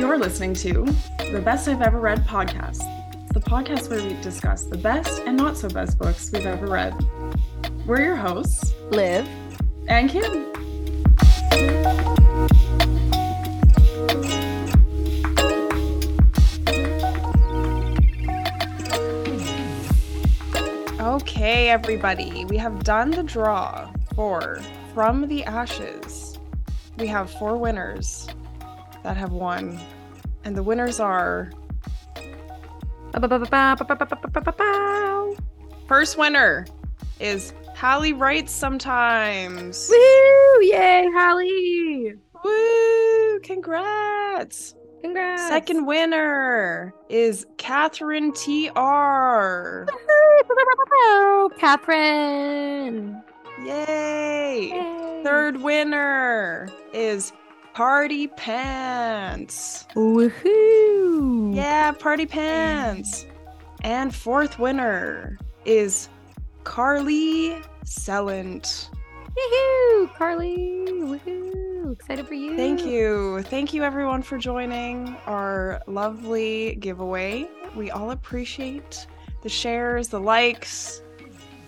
You're listening to the Best I've Ever Read podcast, the podcast where we discuss the best and not so best books we've ever read. We're your hosts, Liv. and Kim. Okay, everybody, we have done the draw for From the Ashes. We have four winners that have won, and the winners are First winner is Hallie Writes Sometimes. Woo! Yay, Hallie! Woo! Congrats! Congrats. Second winner is Catherine TR. Catherine. Yay! Yay. Third winner is Party Pants. Woohoo! Yeah, Party Pants. And fourth winner is Carly Sellant. Woohoo! Carly. Woohoo! Excited for you. Thank you. Thank you, everyone, for joining our lovely giveaway. We all appreciate the shares, the likes,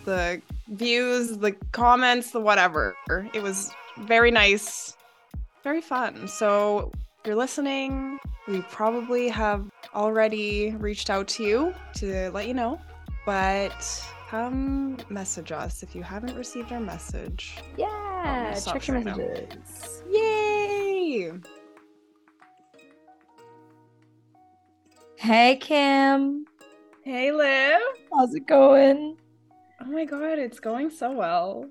the views, the comments, the whatever. It was very nice, very fun. So, if you're listening, we probably have already reached out to you to let you know, but come message us if you haven't received our message. Yeah. Check your right now. messages. Yay! Hey, Kim. Hey, Liv. How's it going? Oh my god, it's going so well.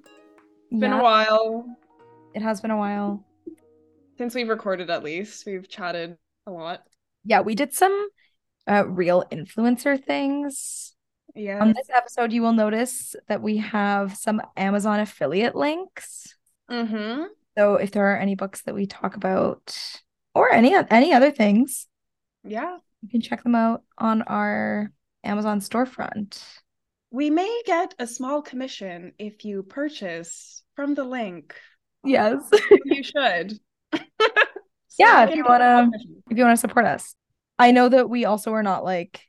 It's been a while It has been a while. Since we've recorded at least. We've chatted a lot. Yeah, we did some uh, real influencer things. Yeah. On this episode, you will notice that we have some Amazon affiliate links. mm-hmm. So if there are any books that we talk about or any any other things, Yeah. you can check them out on our Amazon storefront. We may get a small commission if you purchase from the link. Yes. You should. Yeah, if you can get a wanna- if you want to support us. I know that we also are not like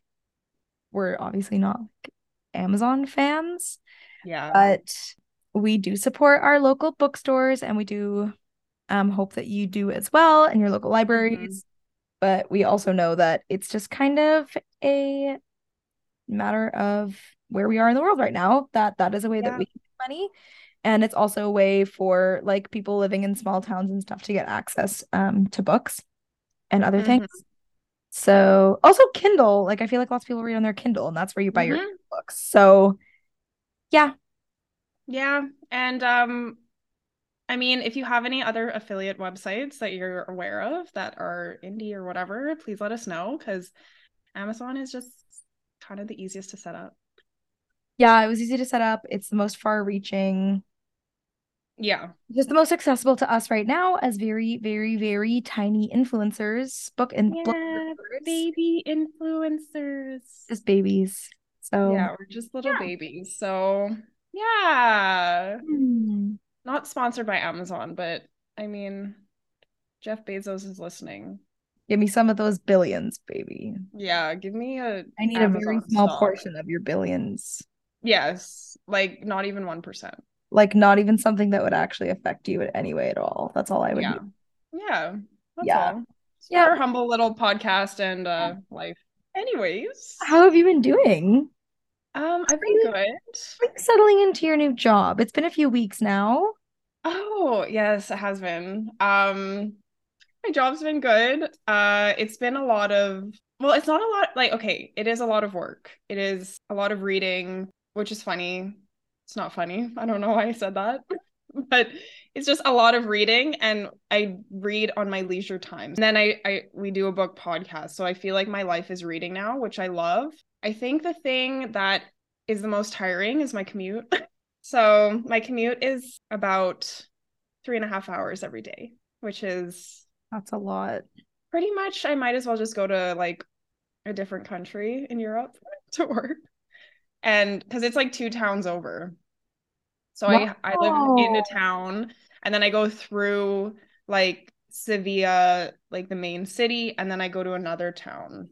we're obviously not like Amazon fans, Yeah. but we do support our local bookstores and we do um hope that you do as well in your local libraries. But we also know that it's just kind of a matter of where we are in the world right now that that is a way Yeah. that we can make money and it's also a way for like people living in small towns and stuff to get access um to books and other Mhm. things so also kindle like i feel like lots of people read on their kindle and that's where you buy your Mhm. books so yeah Yeah, and um I mean, if you have any other affiliate websites that you're aware of that are indie or whatever, please let us know because Amazon is just kind of the easiest to set up. yeah it was easy to set up it's the most far reaching Yeah. just the most accessible to us right now as very very very tiny influencers book and Yeah, baby influencers. just babies so Yeah, we're just little Yeah. babies. So, yeah. Hmm. Not sponsored by Amazon, but I mean, Jeff Bezos is listening. give me some of those billions baby Yeah, give me a i need a very small stock. portion of your billions Yes, like not even 1%. Like not even something that would actually affect you in any way at all that's all i would yeah. do Yeah. Yeah. Yeah. Our humble little podcast and uh life. Anyways. how have you been doing Um, I've been good. Are settling into your new job it's been a few weeks now Oh, yes, it has been. Um, my job's been good. Uh, it's been a lot of, well, it's not a lot, like, okay, it is a lot of work. It is a lot of reading, which is funny. It's not funny. I don't know why I said that, but it's just a lot of reading and I read on my leisure time. And then I, I we do a book podcast. So I feel like my life is reading now, which I love. I think the thing that is the most tiring is my commute. So my commute is about three and a half hours every day, which is that's a lot pretty much I might as well just go to like a different country in Europe to work. And because it's like two towns over. So I I live in a town and then I go through like Sevilla, like the main city, and then I go to another town.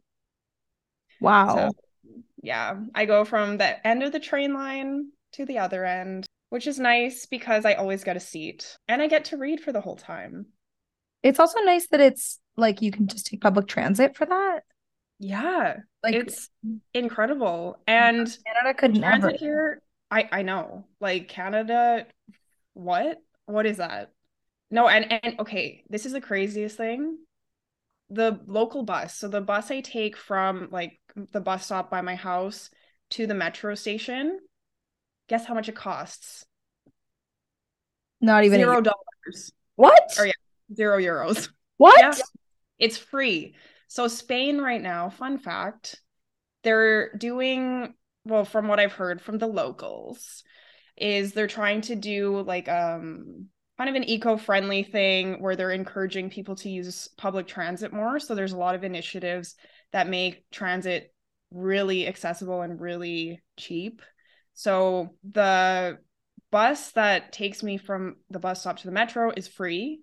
Wow. So, yeah, I go from the end of the train line to the other end, which is nice because I always get a seat and I get to read for the whole time. It's also nice that it's like you can just take public transit for that. Yeah, Like it's incredible. And Canada could never. here, I I know. Like Canada, what? What is that? No, and and okay, this is the craziest thing. The local bus. So the bus I take from like the bus stop by my house to the metro station, guess how much it costs? Not even Zero dollars. What? Or yeah, zero euros. What? Yeah. It's free. So Spain right now, fun fact, they're doing well from what I've heard from the locals is they're trying to do like um kind of an eco-friendly thing where they're encouraging people to use public transit more. So there's a lot of initiatives that make transit really accessible and really cheap. So the bus that takes me from the bus stop to the metro is free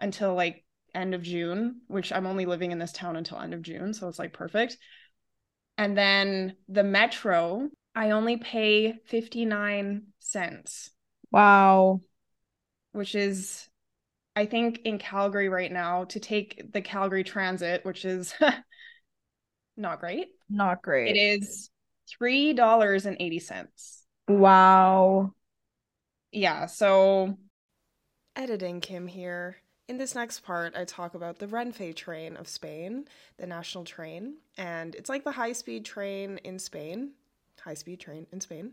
until like end of June, which I'm only living in this town until end of June, so it's like perfect. And then the metro, I only pay 59 cents, Wow. which is I think in Calgary right now to take the Calgary Transit, which is not great. Not great. It is $3.80. Wow. Yeah, so editing Kim here. In this next part, I talk about the Renfe train of Spain, the national train, and it's like the high speed train in Spain, high speed train in Spain.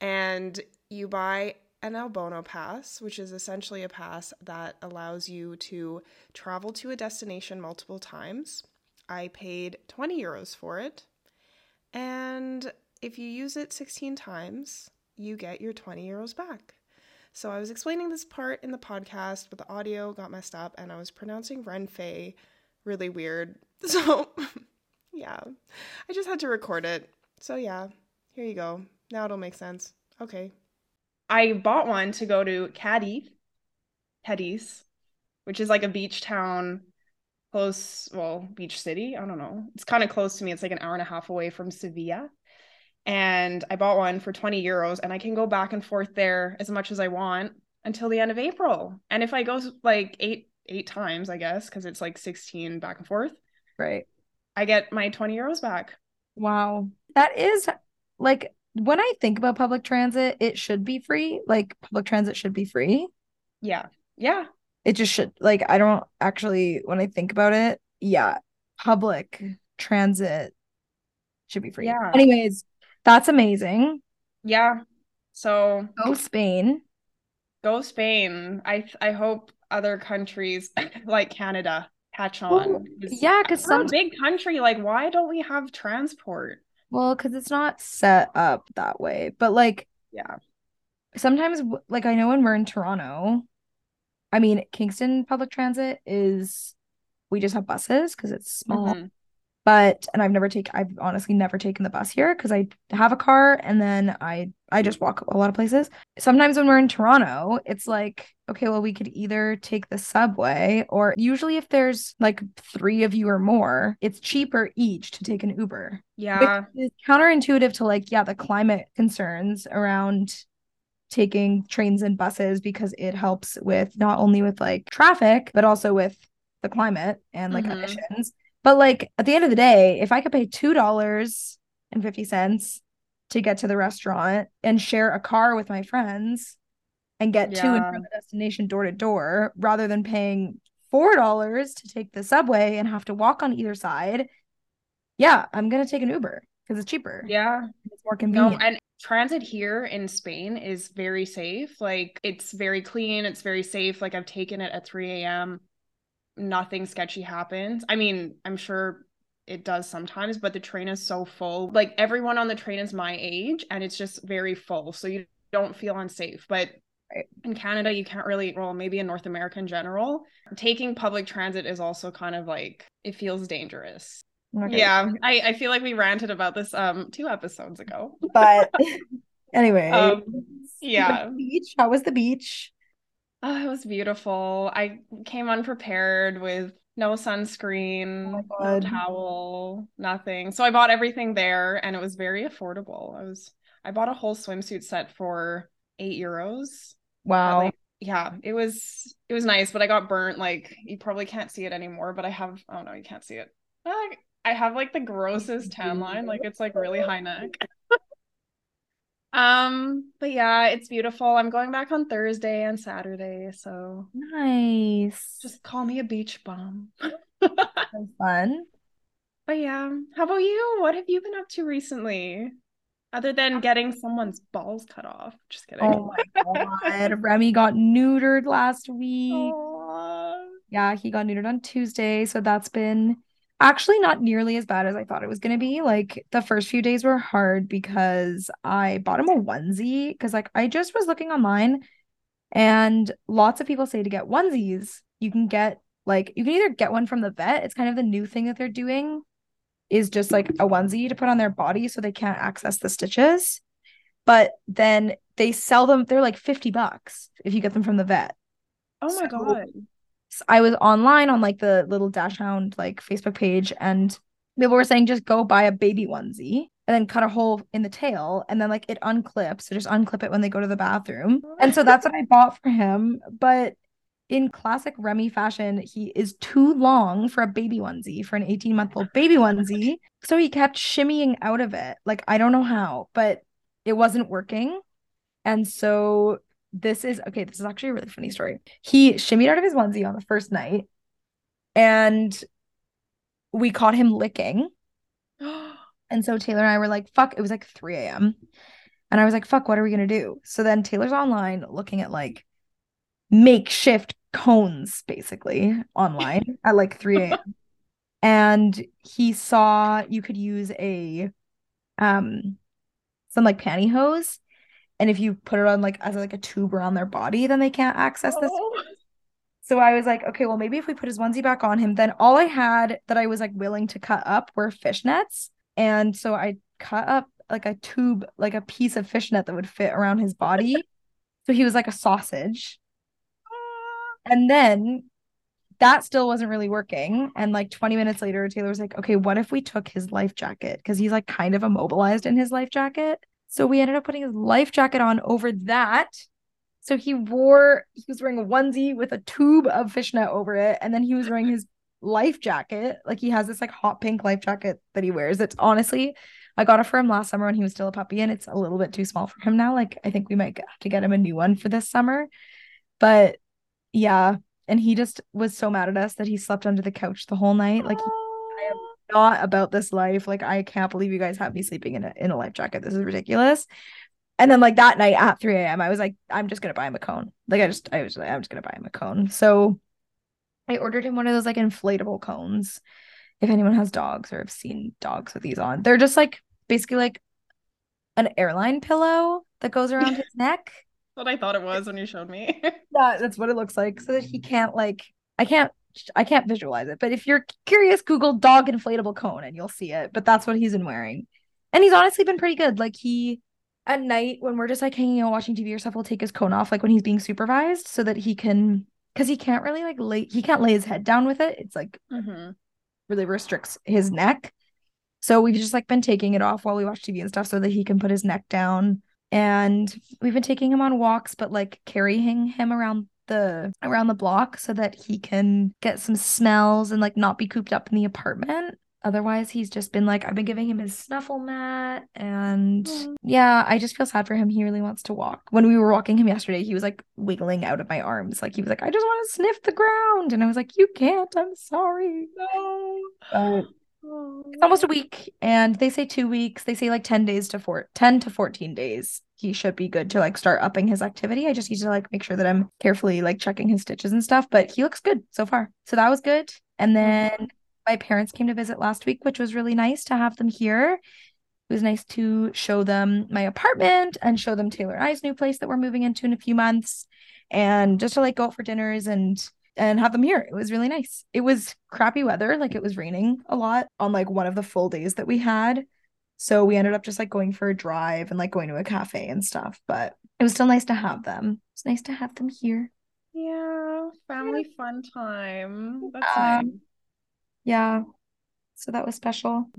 And you buy an Albono pass, which is essentially a pass that allows you to travel to a destination multiple times. I paid 20 euros for it. And if you use it 16 times, you get your 20 euros back. So I was explaining this part in the podcast, but the audio got messed up and I was pronouncing Renfe really weird. So yeah, I just had to record it. So yeah, here you go. Now it'll make sense. Okay. I bought one to go to Cadiz, Cadiz, which is like a beach town close, well, beach city. I don't know. It's kind of close to me. It's like an hour and a half away from Sevilla and I bought one for 20 euros and I can go back and forth there as much as I want until the end of April. And if I go like 8 8 times, I guess, cuz it's like 16 back and forth, Right. I get my 20 euros back. Wow. That is like when I think about public transit, it should be free. Like public transit should be free. Yeah. Yeah. It just should like I don't actually when I think about it, yeah, public transit should be free. Yeah. Anyways, that's amazing. Yeah. So, Go Spain. go Spain. I I hope other countries like Canada catch on. yeah, because some big country. Like, why don't we have transport? well, because it's not set up that way. But like Yeah. sometimes like I know when we're in Toronto, I mean Kingston public transit is we just have buses because it's small. Mhm. But and I've never taken I've honestly never taken the bus here because I have a car and then I I just walk a lot of places. Sometimes when we're in Toronto, it's like, okay, well we could either take the subway or usually if there's like three of you or more, it's cheaper each to take an Uber. Yeah. Which is counterintuitive to like, yeah, the climate concerns around taking trains and buses because it helps with not only with like traffic, but also with the climate and like Mhm. emissions. But like at the end of the day, if I could pay two dollars and fifty cents to get to the restaurant and share a car with my friends and get to and from the destination door to door rather than paying four dollars to take the subway and have to walk on either side, yeah, I'm gonna take an Uber because it's cheaper. Yeah. It's more No, convenient. and transit here in Spain is very safe. Like it's very clean, it's very safe. Like I've taken it at 3 a.m. Nothing sketchy happens. I mean, I'm sure it does sometimes, but the train is so full. Like everyone on the train is my age and it's just very full. So you don't feel unsafe. But Right. in Canada, you can't really, well, maybe in North America in general, taking public transit is also kind of like it feels dangerous. Okay. Yeah, I, I feel like we ranted about this um two episodes ago. But anyway, Um, the yeah. beach. How was the beach? Oh, it was beautiful. I came unprepared with no sunscreen, Oh no towel, nothing. So I bought everything there and it was very affordable. I was I bought a whole swimsuit set for eight euros. Wow. like, yeah, it was it was nice, but I got burnt. Like you probably can't see it anymore, but I have oh no, you can't see it. I have like the grossest tan line. Like it's like really high neck. Um, but yeah, it's beautiful. I'm going back on Thursday and Saturday, so Nice. just call me a beach bum. Fun. But yeah, how about you? What have you been up to recently? Other than getting someone's balls cut off. Just kidding. Oh my God. Remi got neutered last week. Aw. Yeah, he got neutered on Tuesday. So that's been actually not nearly as bad as I thought it was going to be. Like the first few days were hard because I bought him a onesie because like I just was looking online and lots of people say to get onesies, you can get like you can either get one from the vet. It's kind of the new thing that they're doing is just like a onesie to put on their body so they can't access the stitches. But then they sell them, they're like 50 bucks if you get them from the vet. Oh my So- God. I was online on like the little Dachshund like Facebook page, and people were saying just go buy a baby onesie and then cut a hole in the tail, and then like it unclips. So just unclip it when they go to the bathroom. And so that's what I bought for him. But in classic Remi fashion, he is too long for a baby onesie, for an 18 month old baby onesie. So he kept shimmying out of it. Like, I don't know how, but it wasn't working. And so this is okay. This is actually a really funny story. He shimmied out of his onesie on the first night, and we caught him licking. And so Taylor and I were like, fuck, it was like 3 a.m. And I was like, fuck, what are we gonna do? So then Taylor's online looking at like makeshift cones, basically, online at like 3 a.m. And he saw you could use a um some like pantyhose. And if you put it on like as like a tube around their body, then they can't access this. Oh. So I was like, okay, well, maybe if we put his onesie back on him, then all I had that I was like willing to cut up were fishnets. And so I cut up like a tube, like a piece of fishnet that would fit around his body. So he was like a sausage. Ah. And then that still wasn't really working. And like 20 minutes later, Taylor was like, okay, what if we took his life jacket? Because he's like kind of immobilized in his life jacket. So we ended up putting his life jacket on over that. So he wore, he was wearing a onesie with a tube of fishnet over it. And then he was wearing his life jacket. Like he has this like hot pink life jacket that he wears. It's honestly, I got it for him last summer when he was still a puppy and it's a little bit too small for him now. Like I think we might have to get him a new one for this summer. But yeah. And he just was so mad at us that he slept under the couch the whole night. Like he I am not about this life. Like, I can't believe you guys have me sleeping in a in a life jacket. This is ridiculous. And then like that night at 3 a.m., I was like, I'm just gonna buy him a cone. Like I just I was like, I'm just gonna buy him a cone. So I ordered him one of those like inflatable cones. If anyone has dogs or have seen dogs with these on, they're just like basically like an airline pillow that goes around his neck. That's what I thought it was when you showed me. Yeah, that's what it looks like. So that he can't like I can't I can't visualize it. But if you're curious, Google dog inflatable cone and you'll see it. But that's what he's been wearing. And he's honestly been pretty good. Like he at night when we're just like hanging out watching TV or stuff, we'll take his cone off like when he's being supervised so that he can because he can't really like lay he can't lay his head down with it. It's like Mhm. really restricts his neck. So we've just like been taking it off while we watch TV and stuff so that he can put his neck down. And we've been taking him on walks, but like carrying him around the around the block so that he can get some smells and like not be cooped up in the apartment. Otherwise, he's just been like, I've been giving him his snuffle mat. And Mm. yeah, I just feel sad for him. He really wants to walk. When we were walking him yesterday, he was like wiggling out of my arms. Like he was like, I just want to sniff the ground. And I was like, You can't. I'm sorry. No. But it's almost a week and they say two weeks they say like 10 days to four 10 to 14 days he should be good to like start upping his activity i just need to like make sure that i'm carefully like checking his stitches and stuff but he looks good so far so that was good and mm-hmm. then my parents came to visit last week which was really nice to have them here it was nice to show them my apartment and show them taylor and i's new place that we're moving into in a few months and just to like go out for dinners and and have them here. It was really nice. It was crappy weather, like it was raining a lot on like one of the full days that we had. So we ended up just like going for a drive and like going to a cafe and stuff, but it was still nice to have them. It's nice to have them here. Yeah, family fun time. That's nice. Yeah. So that was special.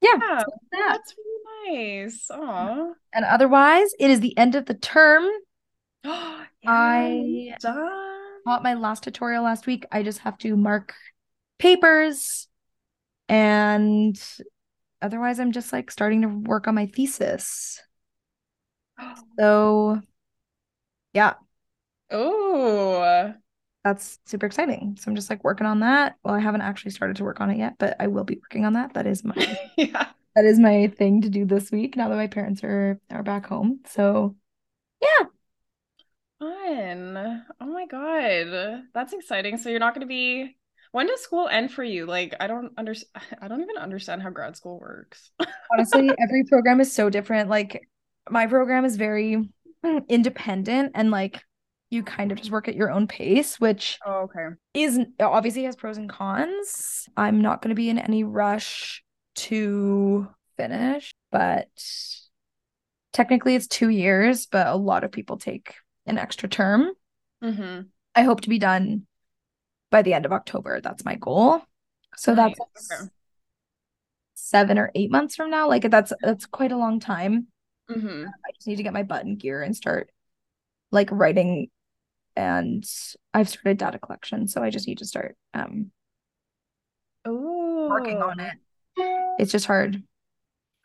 Yeah. Yeah, so that. that's really nice. Aw. And otherwise, it is the end of the term. yeah, I done. taught my last tutorial last week. I just have to mark papers and otherwise I'm just like starting to work on my thesis. So yeah, Oh, that's super exciting. So I'm just like working on that. Well, I haven't actually started to work on it yet, but I will be working on that. That is my yeah. that is my thing to do this week now that my parents are are back home. So yeah. Fun. Oh my God. That's exciting. So you're not going to be, when does school end for you? Like, I don't understand. I don't even understand how grad school works. Honestly, every program is so different. Like my program is very independent and like you kind of just work at your own pace, which Oh, okay. is obviously has pros and cons. I'm not going to be in any rush to finish, but technically it's 2 years, but a lot of people take an extra term. Mm-hmm. I hope to be done by the end of October. That's my goal. So Nice. that's Okay. 7 or 8 months from now. Like that's that's quite a long time. Mm-hmm. I just need to get my butt in gear and start like writing and I've started data collection, so I just need to start um Oh, working on it. It's just hard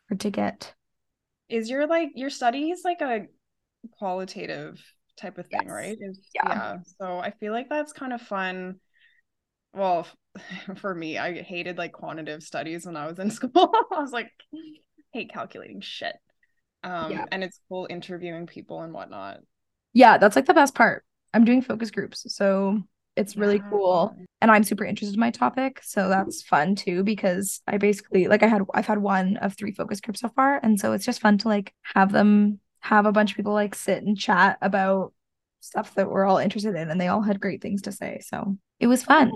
hard to get. Is your like your studies like a qualitative type of thing, Yes. right? Is Yeah. yeah. So I feel like that's kind of fun. Well, for me, I hated like quantitative studies when I was in school. I was like, hate calculating shit. Um, Yeah. and it's cool interviewing people and whatnot. Yeah, that's like the best part. I'm doing focus groups, so it's really Yeah. cool. And I'm super interested in my topic, so that's fun too because I basically like I had I've had one of three focus groups so far, and so it's just fun to like have them have a bunch of people like sit and chat about stuff that we're all interested in and they all had great things to say. So it was fun.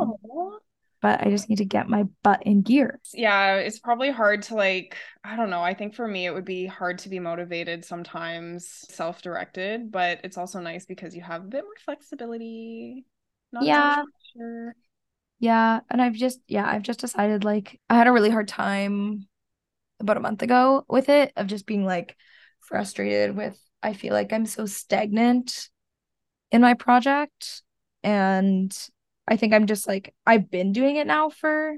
But I just need to get my butt in gear. Yeah, it's probably hard to like, I don't know. I think for me, it would be hard to be motivated sometimes, self-directed, but it's also nice because you have a bit more flexibility. Not Yeah. pressure. Yeah, and I've just yeah, I've just decided like I had a really hard time about a month ago with it of just being like frustrated with I feel like I'm so stagnant in my project and I think I'm just like I've been doing it now for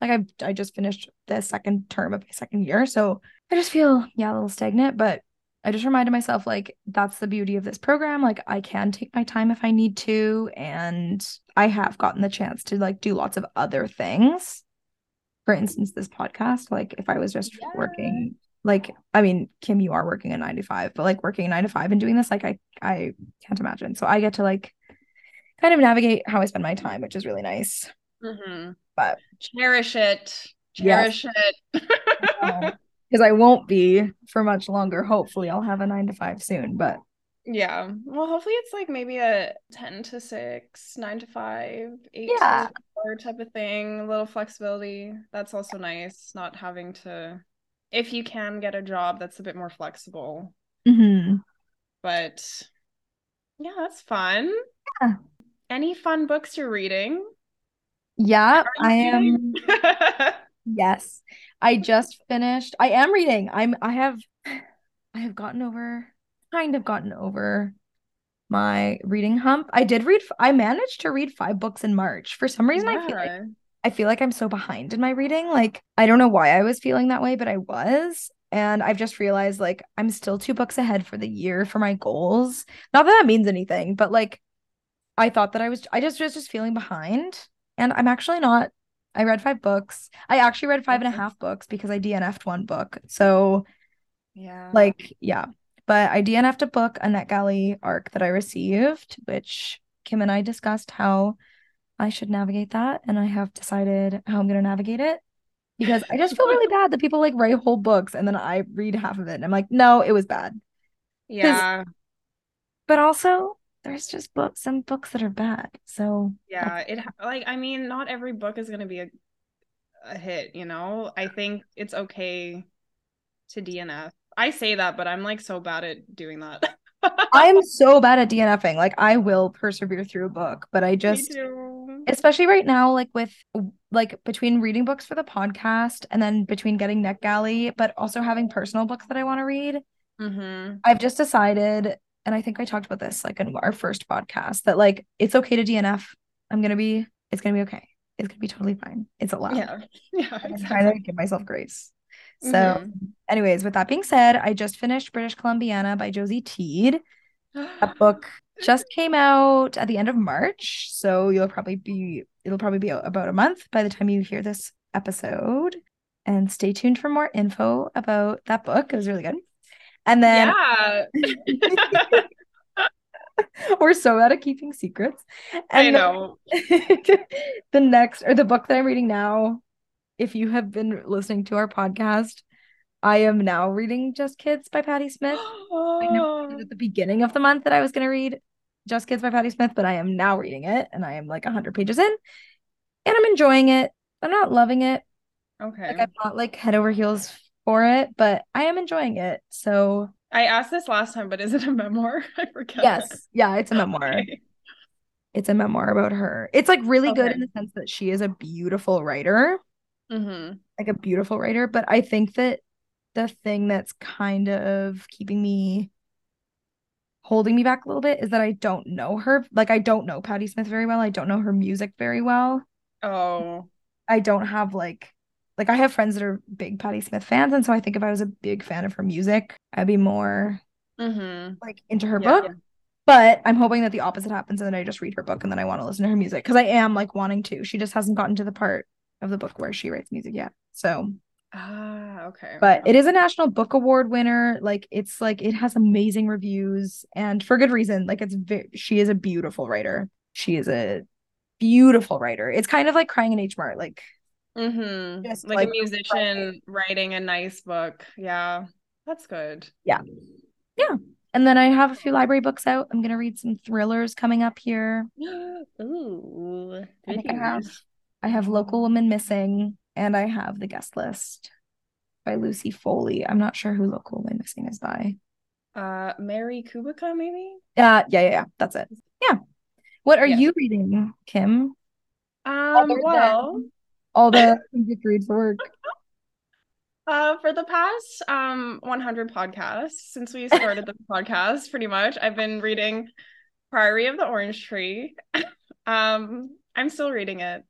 like I've I just finished the second term of my second year, so I just feel yeah, a little stagnant, but I just reminded myself like that's the beauty of this program. Like I can take my time if I need to, and I have gotten the chance to like do lots of other things. For instance, this podcast, like if I was just Yeah. working, like I mean, Kim, you are working a nine to five, but like working a nine to five and doing this, like I I can't imagine. So I get to like kind of navigate how I spend my time, which is really nice. Mhm. But Cherish it. Yes. Cherish it. because I won't be for much longer. Hopefully, I'll have a nine to five soon. But Yeah. Well, hopefully it's like maybe a 10 to 6, 9 to 5, 8 Yeah. to 4 type of thing. A little flexibility. That's also nice. Not having to, if you can get a job that's a bit more flexible. mhm. But yeah, that's fun. Yeah. Any fun books you're reading? yeah, you I am. Yes, I just finished. I am reading. I'm. I have. I have gotten over. Kind of gotten over my reading hump. I did read. I managed to read five books in March. For some reason, I feel like I feel like I'm so behind in my reading. Like, I don't know why I was feeling that way, but I was. And I've just realized like I'm still two books ahead for the year for my goals. Not that that means anything, but like I thought that I was I just was just feeling behind. And I'm actually not. I read five books. I actually read five and a half books because I DNF'd one book. So Yeah. like, yeah. But I DNF'd a book, a NetGalley arc that I received, which Kim and I discussed how I should navigate that. And I have decided how I'm going to navigate it because I just feel really bad that people like write whole books and then I read half of it. And I'm like, no, it was bad. yeah. But also, there's just books, some books that are bad. So Yeah. It like I mean, not every book is gonna be a a hit, you know? I think it's okay to DNF. I say that, but I'm like so bad at doing that. I'm so bad at DNFing. Like I will persevere through a book, but I just especially right now, like with like between reading books for the podcast and then between getting NetGalley, but also having personal books that I want to read. Mm-hmm. I've just decided, and I think I talked about this like in our first podcast, that like it's okay to DNF. I'm gonna be, it's gonna be okay. It's gonna be totally fine. It's allowed. Yeah. Yeah. Exactly. I'm trying to give myself grace. So, mm-hmm. anyways, with that being said, I just finished British Columbiana by Josie Teed. That book just came out at the end of March, so you'll probably be it'll probably be about a month by the time you hear this episode. And stay tuned for more info about that book. It was really good. And then yeah. we're so bad at keeping secrets. And I know. the next or the book that I'm reading now, if you have been listening to our podcast, I am now reading Just Kids by Patti Smith. I know at the beginning of the month that I was going to read Just Kids by Patti Smith, but I am now reading it and I am like 100 pages in and I'm enjoying it. I'm not loving it. Okay. Like I'm not like head over heels for it, but I am enjoying it. So I asked this last time, but is it a memoir? I forget. Yes. Yeah, it's a memoir. Okay. It's a memoir about her. It's like really okay. good in the sense that she is a beautiful writer. Mm-hmm. Like a beautiful writer. But I think that the thing that's kind of keeping me holding me back a little bit is that I don't know her. Like I don't know Patti Smith very well. I don't know her music very well. Oh. I don't have like like I have friends that are big Patti Smith fans, and so I think if I was a big fan of her music, I'd be more mm-hmm. like into her yeah, book. Yeah. But I'm hoping that the opposite happens, and then I just read her book, and then I want to listen to her music because I am like wanting to. She just hasn't gotten to the part of the book where she writes music yet. So Ah, okay. But it is a National Book Award winner. Like it's like it has amazing reviews and for good reason. Like it's very, she is a beautiful writer. She is a beautiful writer. It's kind of like crying in H Mart, like mm-hmm. like, like, a musician writing a nice book. Yeah, that's good. Yeah, yeah. And then I have a few library books out. I'm gonna read some thrillers coming up here. Ooh, I think I have. I have Local Woman Missing and I have the guest list by Lucy Foley. I'm not sure who Local Woman Missing is by. Uh, Mary Kubica, maybe. Uh, yeah, yeah, yeah. That's it. Yeah. What are yeah. you reading, Kim? Um, well, all the things you read for work. Uh, for the past um 100 podcasts, since we started the podcast, pretty much, I've been reading Priory of the Orange Tree. um, I'm still reading it,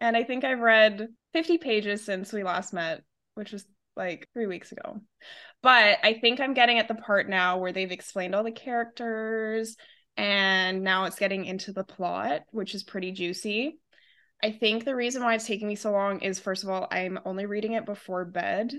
and I think I've read 50 pages since we last met, which was like three weeks ago. But I think I'm getting at the part now where they've explained all the characters and now it's getting into the plot, which is pretty juicy. I think the reason why it's taking me so long is first of all, I'm only reading it before bed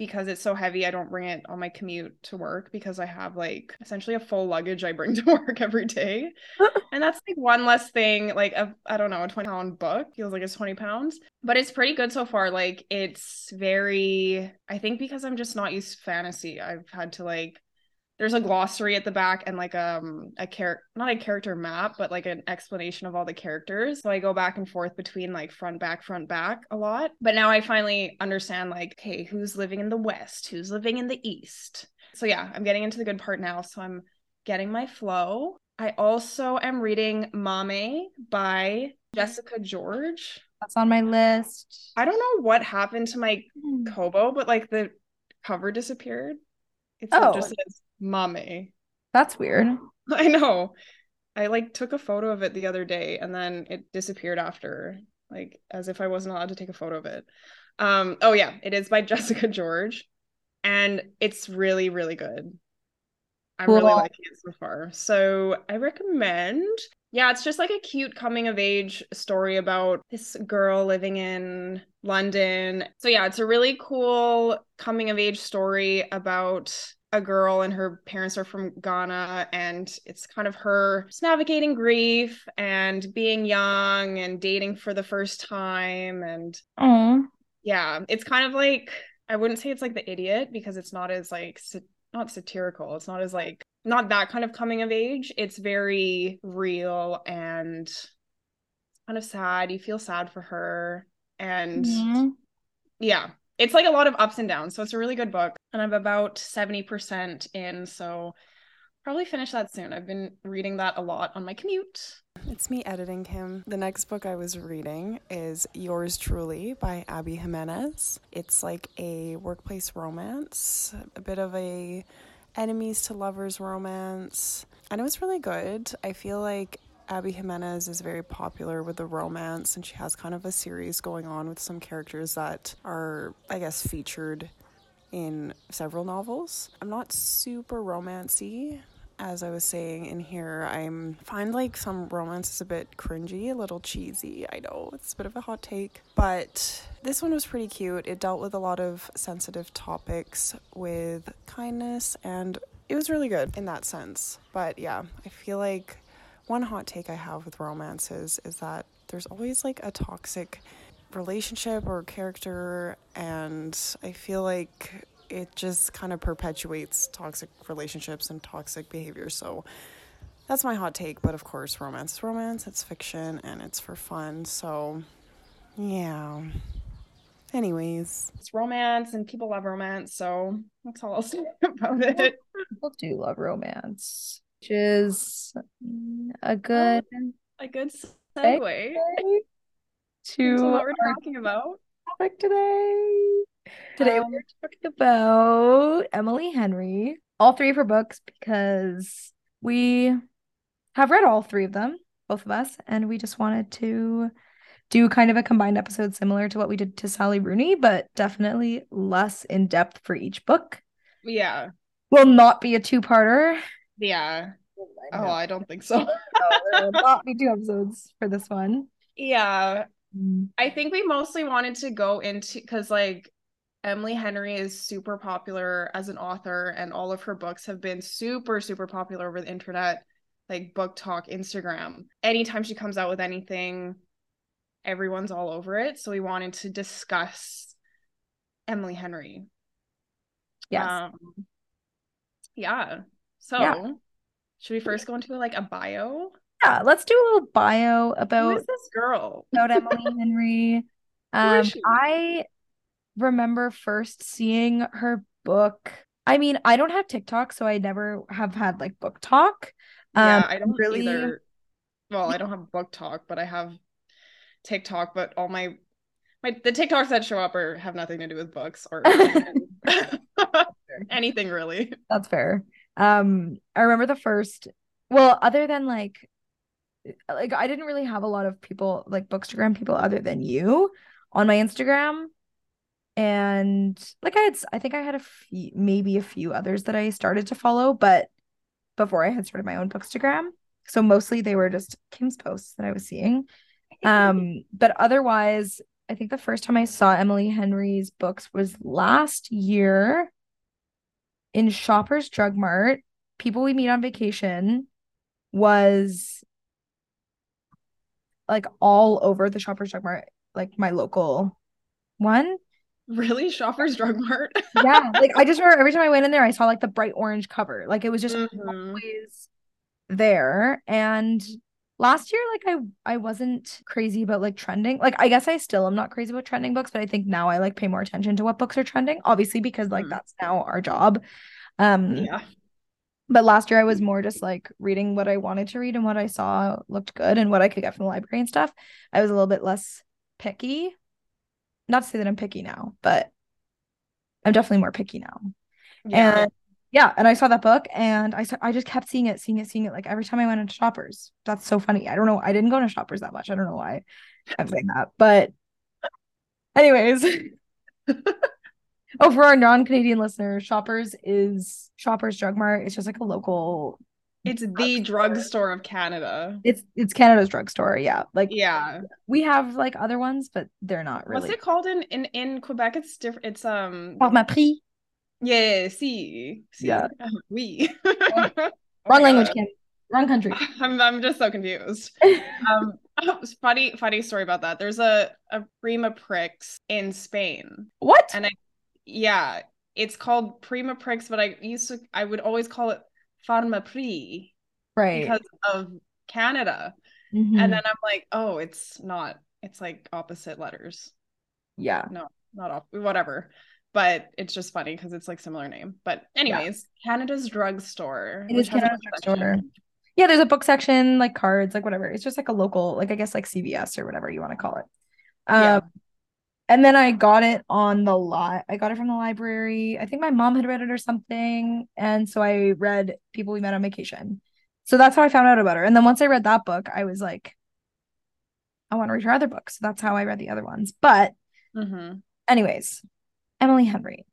because it's so heavy, I don't bring it on my commute to work because I have like essentially a full luggage I bring to work every day. and that's like one less thing, like a, I don't know, a 20 pound book feels like it's 20 pounds, but it's pretty good so far. Like it's very, I think because I'm just not used to fantasy, I've had to like there's a glossary at the back and like um a character not a character map but like an explanation of all the characters. So i go back and forth between like front back front back a lot. But now i finally understand like okay who's living in the west? Who's living in the east? So yeah i'm getting into the good part now. So i'm getting my flow. I also am reading Maame by jessica george. That's on my list. I don't know what happened to my hmm. kobo but like the cover disappeared. It's oh. just says Maame. That's weird. I know. I like took a photo of it the other day and then it disappeared after, like as if I wasn't allowed to take a photo of it. Um, oh yeah, it is by Jessica George. And it's really, really good. I'm cool. really liking it so far. So I recommend. Yeah, it's just like a cute coming of age story about this girl living in London. So yeah, it's a really cool coming of age story about a girl and her parents are from Ghana and it's kind of her navigating grief and being young and dating for the first time and yeah it's kind of like I wouldn't say it's like the idiot because it's not as like not satirical it's not as like not that kind of coming of age it's very real and kind of sad you feel sad for her and mm-hmm. yeah it's like a lot of ups and downs. So it's a really good book. And I'm about 70% in. So probably finish that soon. I've been reading that a lot on my commute. It's me editing Kim. The next book I was reading is Yours Truly by Abby Jimenez. It's like a workplace romance, a bit of a enemies to lovers romance, and it was really good. I feel like Abby Jimenez is very popular with the romance, and she has kind of a series going on with some characters that are, I guess, featured in several novels. I'm not super romancy. As I was saying in here, I find like some romance is a bit cringy, a little cheesy. I know it's a bit of a hot take, but this one was pretty cute. It dealt with a lot of sensitive topics with kindness, and it was really good in that sense. But yeah, I feel like one hot take I have with romances is that there's always like a toxic relationship or character, and I feel like it just kind of perpetuates toxic relationships and toxic behavior. So that's my hot take. But of course, romance is romance, it's fiction, and it's for fun. So yeah. Anyways, it's romance and people love romance. So that's all I'll say about it. People do love romance, which is a good, a good segue to what we're talking about topic today. Today um, we're talking about Emily Henry, all three of her books, because we have read all three of them, both of us, and we just wanted to do kind of a combined episode similar to what we did to Sally Rooney, but definitely less in depth for each book. Yeah. Will not be a two parter. Yeah. Oh, I don't think so. no, there will not be two episodes for this one. Yeah. Mm. I think we mostly wanted to go into because like Emily Henry is super popular as an author, and all of her books have been super, super popular over the internet, like BookTok, Instagram. Anytime she comes out with anything, everyone's all over it. So we wanted to discuss Emily Henry. Yes. Um, yeah. So yeah. should we first go into like a bio? Yeah, let's do a little bio about this girl. about Emily Henry. Um, I remember first seeing her book. I mean, I don't have TikTok, so I never have had like BookTok. Yeah, um, I don't really. Either. Well, I don't have BookTok, but I have TikTok. But all my my the TikToks that show up are have nothing to do with books or anything really. That's fair. Um, I remember the first. Well, other than like, like I didn't really have a lot of people like bookstagram people other than you on my Instagram. And like I had I think I had a few maybe a few others that I started to follow but before I had started my own bookstagram. So mostly they were just Kim's posts that I was seeing. Um but otherwise I think the first time I saw Emily Henry's books was last year in Shoppers Drug Mart people we meet on vacation was like all over the Shoppers Drug Mart like my local one Really? Shoppers Drug Mart? yeah. Like I just remember every time I went in there, I saw like the bright orange cover. Like it was just mm-hmm. always there. And last year, like I I wasn't crazy about like trending. Like I guess I still am not crazy about trending books, but I think now I like pay more attention to what books are trending, obviously, because like mm. that's now our job. Um yeah. But last year I was more just like reading what I wanted to read and what I saw looked good and what I could get from the library and stuff. I was a little bit less picky not to say that I'm picky now, but I'm definitely more picky now. Yeah. And yeah, and I saw that book and I I just kept seeing it, seeing it, seeing it like every time I went into shoppers. That's so funny. I don't know. I didn't go into shoppers that much. I don't know why I'm saying that. But anyways. oh, for our non-Canadian listeners, shoppers is shoppers drug mart. It's just like a local it's the drugstore of Canada. It's it's Canada's drugstore, yeah. Like yeah, we have like other ones, but they're not really. What's it called in in in Quebec? It's different. It's um. Pharmaprix. Yeah, see, see. yeah, we. oh Wrong language, Kim. Wrong country. I'm I'm just so confused. um, funny funny story about that. There's a a Prima Prix in Spain. What? And I, yeah, it's called Prima Prix, but I used to I would always call it Pharmaprix, right? Because of Canada, mm-hmm. and then I'm like, oh, it's not. It's like opposite letters. Yeah. No, not off. Whatever. But it's just funny because it's like similar name. But anyways, yeah. Canada's drugstore. It is Canada's drugstore. Yeah, there's a book section, like cards, like whatever. It's just like a local, like I guess like CVS or whatever you want to call it. Um, yeah. And then I got it on the lot. I got it from the library. I think my mom had read it or something. And so I read People We Met on Vacation. So that's how I found out about her. And then once I read that book, I was like, I want to read her other books. So that's how I read the other ones. But, mm-hmm. anyways, Emily Henry.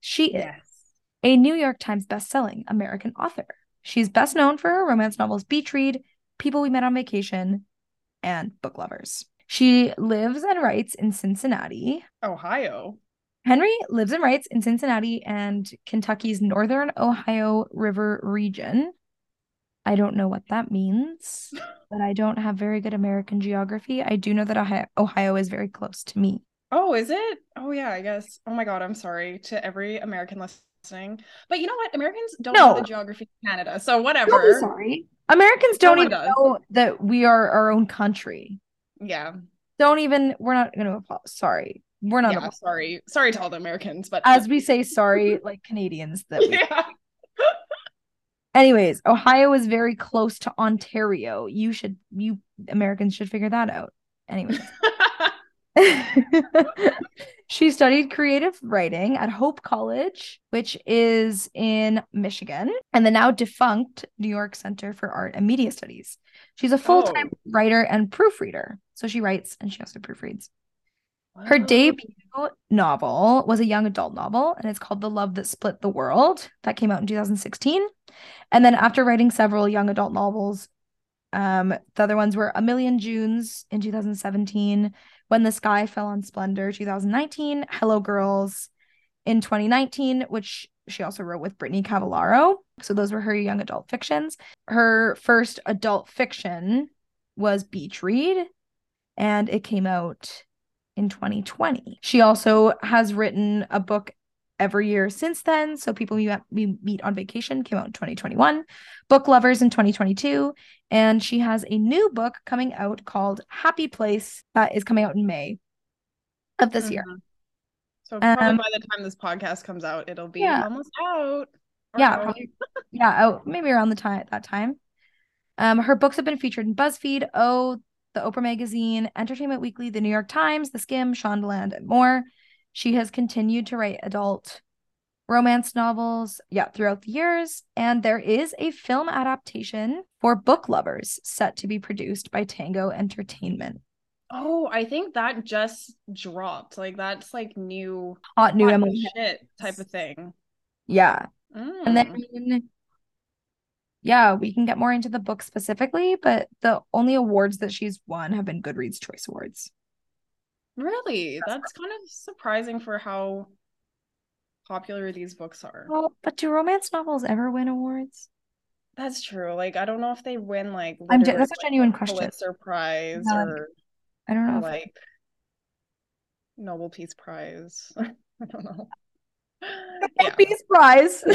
She yes. is a New York Times best-selling American author. She's best known for her romance novels Beach Read, People We Met on Vacation, and Book Lovers. She lives and writes in Cincinnati, Ohio. Henry lives and writes in Cincinnati and Kentucky's Northern Ohio River region. I don't know what that means, but I don't have very good American geography. I do know that Ohio, Ohio is very close to me. Oh, is it? Oh, yeah, I guess. Oh my God, I'm sorry to every American listening. But you know what? Americans don't no. know the geography of Canada, so whatever. sorry. Americans don't no even does. know that we are our own country. Yeah. Don't even, we're not going to, apologize. sorry. We're not. Yeah, sorry. Sorry to all the Americans, but as we say sorry, like Canadians, that we- yeah. Anyways, Ohio is very close to Ontario. You should, you Americans should figure that out. Anyways. she studied creative writing at Hope College, which is in Michigan, and the now defunct New York Center for Art and Media Studies. She's a full time oh. writer and proofreader. So she writes and she also proofreads. Her debut novel was a young adult novel, and it's called The Love That Split the World. That came out in 2016. And then after writing several young adult novels, um, the other ones were A Million Junes in 2017, When the Sky Fell on Splendor 2019, Hello Girls in 2019, which she also wrote with Brittany Cavallaro. So those were her young adult fictions. Her first adult fiction was Beach Read, and it came out in 2020. She also has written a book every year since then. So people we, we meet on vacation came out in 2021, Book Lovers in 2022, and she has a new book coming out called Happy Place that is coming out in May of this mm-hmm. year. So probably um, by the time this podcast comes out, it'll be yeah. almost out. Yeah, probably, yeah, oh, maybe around the time at that time. Um, her books have been featured in BuzzFeed, Oh, the Oprah Magazine, Entertainment Weekly, The New York Times, The Skimm, Shondaland, and more. She has continued to write adult romance novels, yeah, throughout the years. And there is a film adaptation for book lovers set to be produced by Tango Entertainment. Oh, I think that just dropped. Like that's like new hot new Emily shit type of thing. Yeah. Mm. And then yeah, we can get more into the book specifically, but the only awards that she's won have been Goodreads Choice Awards. Really? That's kind of surprising for how popular these books are. Well, but do romance novels ever win awards? That's true. Like I don't know if they win like I'm that's a genuine question. Pulitzer Prize or I don't know. like Nobel Peace Prize. I don't know. yeah. Peace Prize.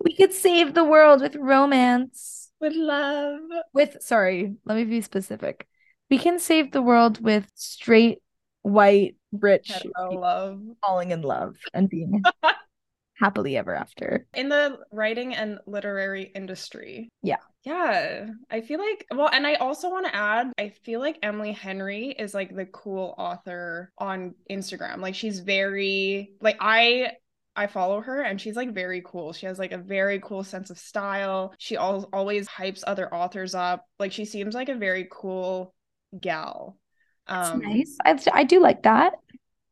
we could save the world with romance. With love. With sorry, let me be specific. We can save the world with straight, white, rich love. falling in love and being happily ever after. In the writing and literary industry. Yeah. Yeah. I feel like, well, and I also want to add, I feel like Emily Henry is like the cool author on Instagram. Like she's very, like, I I follow her and she's like very cool. She has like a very cool sense of style. She al- always hypes other authors up. Like she seems like a very cool gal. Um, nice. I, I do like that.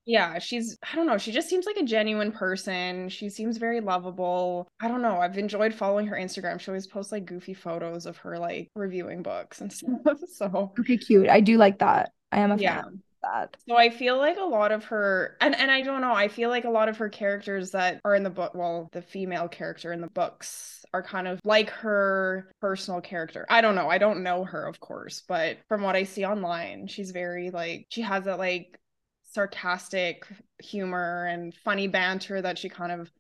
Yeah, she's, I don't know, she just seems like a genuine person. She seems very lovable. I don't know. I've enjoyed following her Instagram. She always posts like goofy photos of her like reviewing books and stuff. So, okay, cute. I do like that. I am a yeah. fan that. So I feel like a lot of her and and I don't know, I feel like a lot of her characters that are in the book, well, the female character in the books are kind of like her personal character. I don't know. I don't know her, of course, but from what I see online, she's very like she has that like sarcastic humor and funny banter that she kind of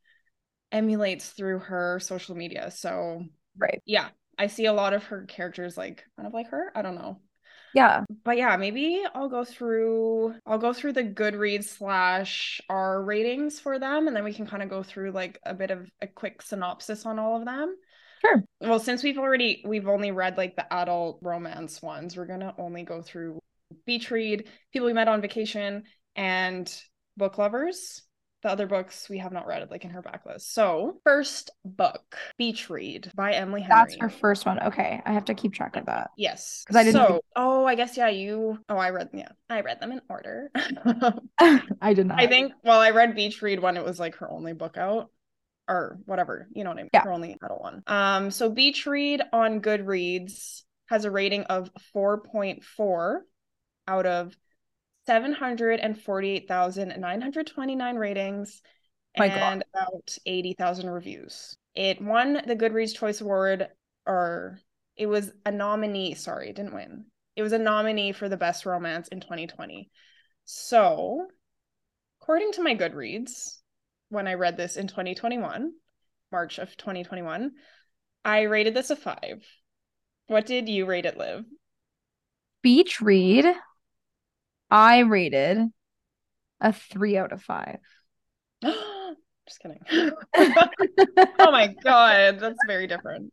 emulates through her social media. So right. Yeah. I see a lot of her characters like kind of like her. I don't know. Yeah. But yeah, maybe I'll go through I'll go through the Goodreads slash R ratings for them and then we can kind of go through like a bit of a quick synopsis on all of them. Sure. Well, since we've already we've only read like the adult romance ones, we're gonna only go through beach read, people we met on vacation, and book lovers. The other books we have not read, like in her backlist. So, first book, Beach Read by Emily Henry. That's her first one. Okay. I have to keep track of that. Yes. Because I didn't So, think- oh, I guess yeah. You. Oh, I read. Yeah, I read them in order. I did not. I think. Well, I read Beach Read when it was like her only book out, or whatever. You know what I mean? Yeah. Her only adult one. Um. So Beach Read on Goodreads has a rating of four point four out of seven hundred and forty-eight thousand nine hundred twenty-nine ratings My God. and about eighty thousand reviews. It won the Goodreads Choice Award, or it was a nominee. Sorry, it didn't win. It was a nominee for the best romance in 2020. So, according to my Goodreads, when I read this in 2021, March of 2021, I rated this a five. What did you rate it, Liv? Beach read. I rated a three out of five. Just kidding. oh my god, that's very different.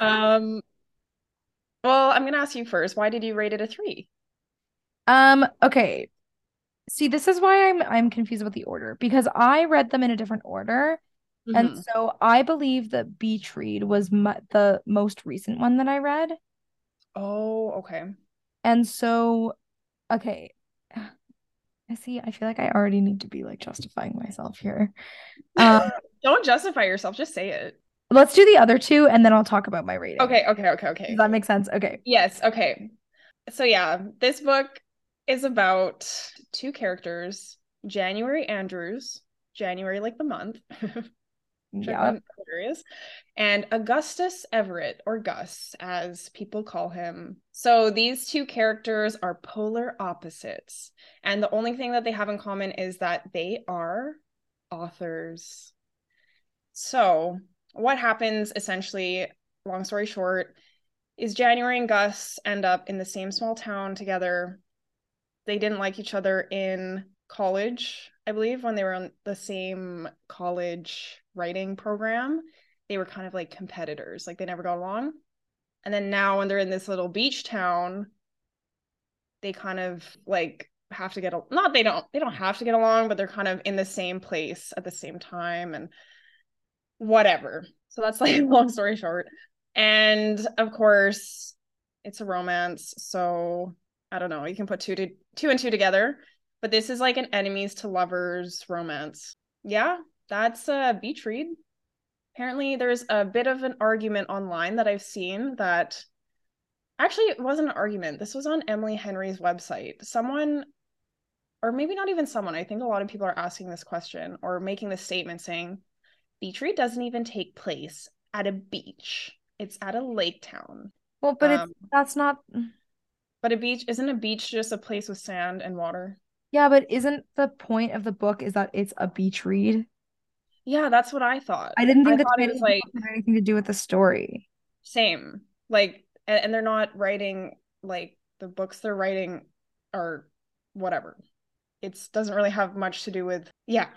Um, well, I'm gonna ask you first. Why did you rate it a three? Um, okay. See, this is why I'm I'm confused about the order because I read them in a different order. And Mhm. so I believe that Beach Read was the most recent one that I read. Oh, okay. And so, okay. I see. I feel like I already need to be like justifying myself here. Um, Don't justify yourself, just say it. let's do the other two and then I'll talk about my rating. Okay, okay, okay, okay. Does that make sense? Okay. Yes, okay. So yeah, this book is about two characters, January Andrews, January like the month, Yeah. and Augustus Everett, or Gus, as people call him. So these two characters are polar opposites, and the only thing that they have in common is that they are authors. So what happens essentially, long story short, is January and Gus end up in the same small town together. They didn't like each other in college, I believe, when they were on the same college writing program. They were kind of like competitors, like they never got along. And then now, when they're in this little beach town, they kind of like have to get a not they don't they don't have to get along, but they're kind of in the same place at the same time and whatever. So that's like long story short. And of course, it's a romance, so I don't know, you can put two to two and two together, but this is like an enemies to lovers romance. Yeah, that's a beach read. Apparently there's a bit of an argument online that I've seen that actually it wasn't an argument. This was on Emily Henry's website. Someone or maybe not even someone, I think a lot of people are asking this question or making this statement saying Beach Read doesn't even take place at a beach. It's at a lake town. Well, but it's Um, that's not But a beach isn't a beach just a place with sand and water? Yeah, but isn't the point of the book is that it's a beach read? Yeah, that's what I thought. I didn't think the thought it title was like had anything to do with the story. same. Like and, and they're not writing like the books they're writing are whatever. It doesn't really have much to do with yeah.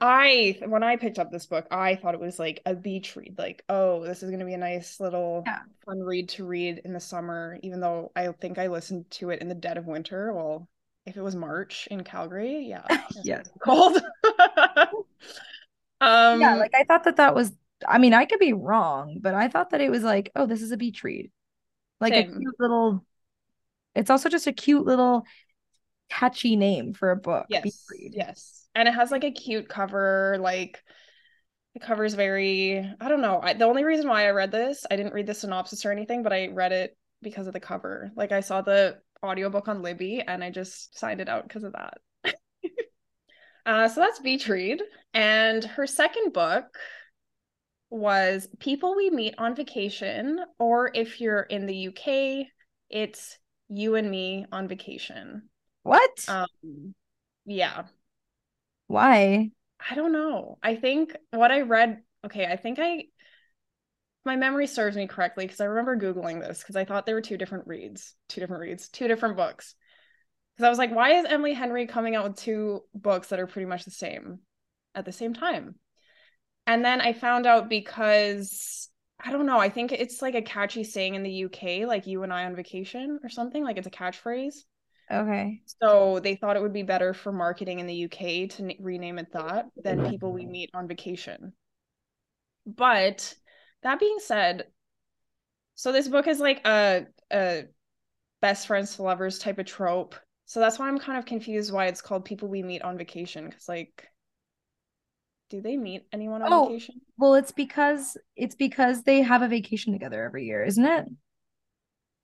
I when I picked up this book, I thought it was like a beach read. Like, oh, this is gonna be a nice little Yeah. fun read to read in the summer, even though I think I listened to it in the dead of winter. Well, if it was March in Calgary, yeah, Yeah. cold. um, yeah, like I thought that that was I mean, I could be wrong, but I thought that it was like, oh, this is a beach read. Like a cute little It's also just a cute little catchy name for a book. Beach yes, read. yes, and it has like a cute cover. Like the cover's very. I don't know. I, the only reason why I read this, I didn't read the synopsis or anything, but I read it because of the cover. Like I saw the audiobook on Libby, and I just signed it out because of that. uh, so that's Beach Read, and her second book was People We Meet on Vacation, or if you're in the UK, it's You and Me on Vacation. What? Um, yeah, Why? I don't know. I think what I read, okay, I think I my memory serves me correctly because I remember googling this because I thought there were two different reads, two different reads, two different books. Because I was like, why is Emily Henry coming out with two books that are pretty much the same at the same time? And then I found out because I don't know, I think it's like a catchy saying in the UK, like you and I on vacation or something, like it's a catchphrase. Okay. So they thought it would be better for marketing in the UK to n- rename it that than mm-hmm. people we meet on vacation. But that being said, so this book is like a a best friends to lovers type of trope. So that's why I'm kind of confused why it's called people we meet on vacation cuz like do they meet anyone on Oh, vacation? Well, it's because it's because they have a vacation together every year, isn't it?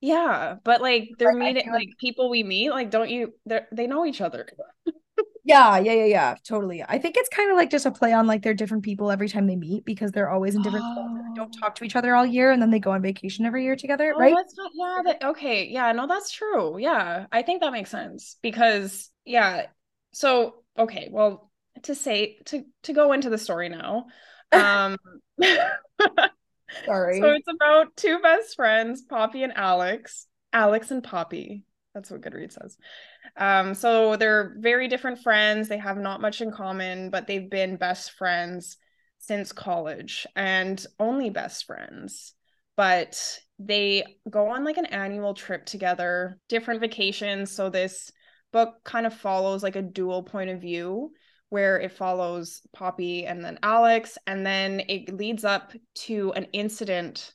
Yeah, but like they're Like, meeting feel like people we meet like don't you they they know each other. Yeah, yeah, yeah, yeah, totally. I think it's kind of like just a play on like they're different people every time they meet because they're always in different they don't Oh. talk to each other all year and then they go on vacation every year together, Oh, right? that's not, yeah, that, okay. Yeah, no, that's true. Yeah, I think that makes sense because, yeah. So, okay, well, to say, to to go into the story now. Um, Sorry. so it's about two best friends, Poppy and Alex. Alex and Poppy. That's what Goodreads says. Um, so they're very different friends. They have not much in common, but they've been best friends since college and only best friends. But they go on like an annual trip together, different vacations. So this book kind of follows like a dual point of view where it follows Poppy and then Alex, and then it leads up to an incident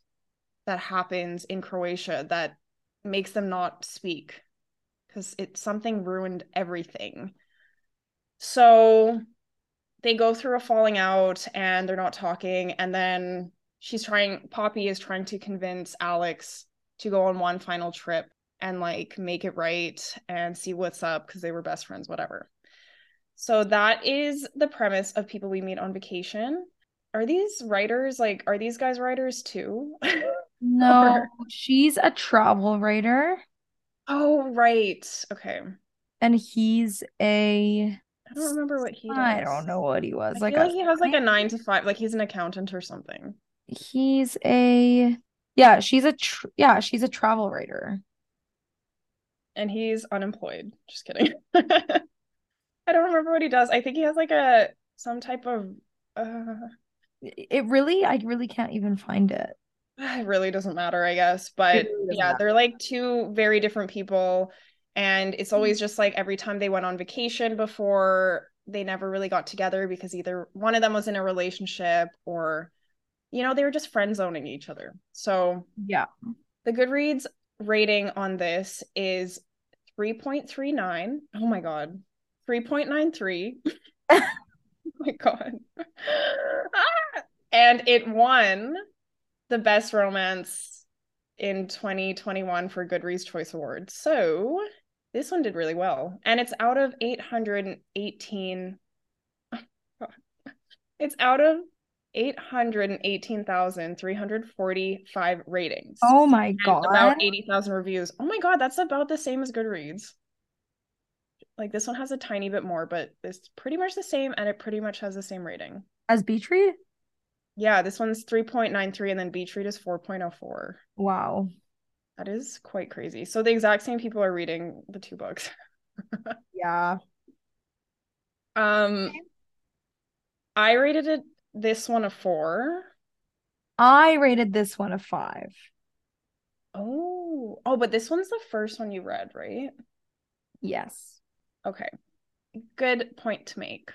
that happens in Croatia that makes them not speak because it something ruined everything. So they go through a falling out and they're not talking, and then she's trying Poppy is trying to convince Alex to go on one final trip and like make it right and see what's up because they were best friends, whatever. So that is the premise of people we meet on vacation. Are these writers like are these guys writers too? No, Or- she's a travel writer Oh, right. Okay. and he's a I don't remember what he does. I don't know what he was. I Like feel a like he has like a nine to five, like he's an accountant or something. he's a yeah, she's a tr yeah, she's a travel writer. And he's unemployed. Just kidding. I don't remember what he does. I think he has like a some type of uh It really, I really can't even find it. It really doesn't matter, I guess. But really yeah, matter. they're like two very different people. And it's always just like every time they went on vacation before, they never really got together because either one of them was in a relationship or, you know, they were just friend zoning each other. So Yeah. the Goodreads rating on this is 3.39. Oh my God. 3.93. oh my God. Ah! And it won the best romance in 2021 for Goodreads Choice Awards. So this one did really well. And it's out of 818. It's out of 818,345 ratings. Oh my God. about 80,000 reviews. Oh my God, that's about the same as Goodreads. Like this one has a tiny bit more, but it's pretty much the same and it pretty much has the same rating. As Beach Read? Yeah, this one's 3.93 and then Beach Read is 4.04. Wow. That is quite crazy. So the exact same people are reading the two books. Yeah. Um I rated it this one a 4. I rated this one a five. Oh. Oh, but this one's the first one you read, right? Yes. Okay. Good point to make.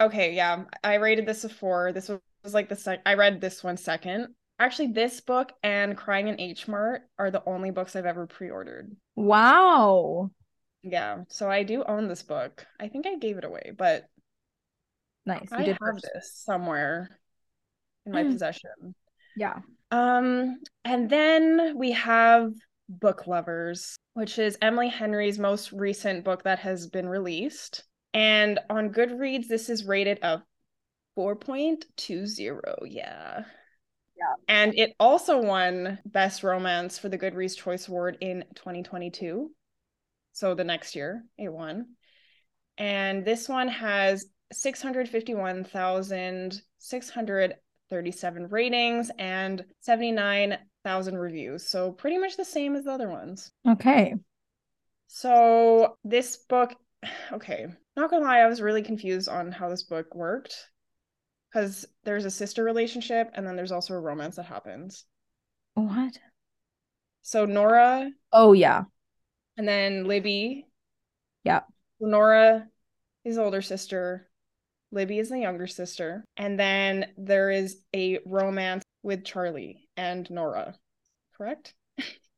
Okay, yeah. I rated this a four. This was, was like the sec I read this one second. Actually, this book and Crying in H Mart are the only books I've ever pre-ordered. Wow. Yeah, so I do own this book. I think I gave it away, but Nice. You I did have this somewhere in my Mm. possession. Yeah. Um, and then we have Book Lovers, which is Emily Henry's most recent book that has been released. And on Goodreads, this is rated a 4.20. Yeah. Yeah. And it also won Best Romance for the Goodreads Choice Award in 2022. So the next year it won. And this one has 651,637 ratings and 79,000 reviews. So pretty much the same as the other ones. Okay. So this book, okay, not gonna lie, I was really confused on how this book worked because there's a sister relationship and then there's also a romance that happens. What? So Nora Oh yeah. and then Libby. Yeah. Nora is older sister. Libby is the younger sister. And then there is a romance with Charlie and Nora. Correct?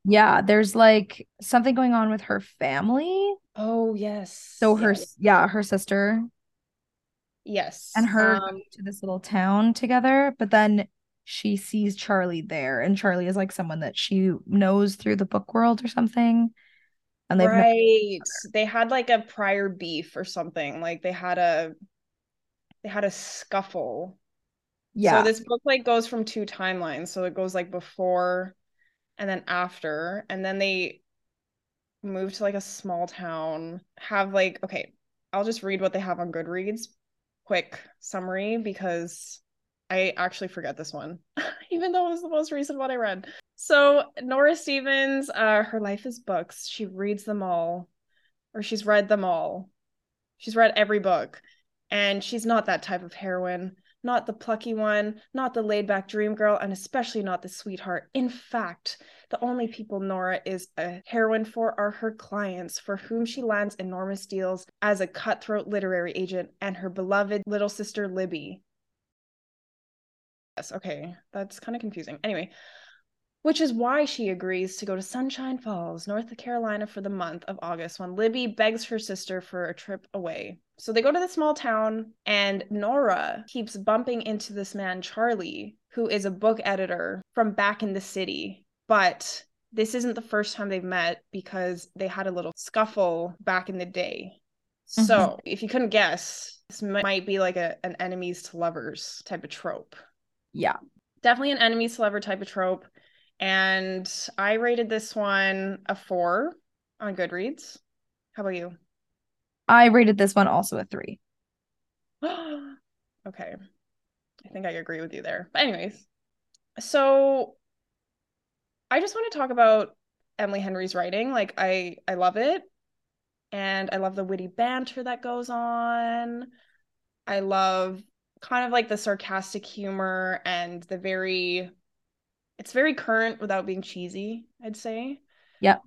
Yeah, there's like something going on with her family. Oh yes. So her yes. yeah, her sister yes. and her Um, to this little town together, but then she sees Charlie there, and Charlie is like someone that she knows through the book world or something. And they've right. They had like a prior beef or something. Like they had a they had a scuffle. yeah, So this book like goes from two timelines. So it goes like before and then after. And then they move to like a small town, have like, okay, I'll just read what they have on Goodreads. Quick summary because I actually forget this one, even though it was the most recent one I read. So Nora Stephens, uh, her life is books. She reads them all, or she's read them all. She's read every book. And she's not that type of heroine not the plucky one, not the laid back dream girl, and especially not the sweetheart. In fact, the only people Nora is a heroine for are her clients, for whom she lands enormous deals as a cutthroat literary agent, and her beloved little sister Libby. Yes, okay, that's kind of confusing. Anyway, which is why she agrees to go to Sunshine Falls, North Carolina for the month of August when Libby begs her sister for a trip away. So they go to the small town, and Nora keeps bumping into this man, Charlie, who is a book editor from back in the city. But this isn't the first time they've met because they had a little scuffle back in the day. Mm-hmm. So if you couldn't guess, this might be like a, an enemies to lovers type of trope. yeah. Definitely an enemies to lover type of trope. And I rated this one a four on Goodreads. How about you? I rated this one also a three. okay. I think I agree with you there. But anyways, so I just want to talk about Emily Henry's writing. Like I I love it. And I love the witty banter that goes on. I love kind of like the sarcastic humor and the very it's very current without being cheesy, I'd say. Yeah.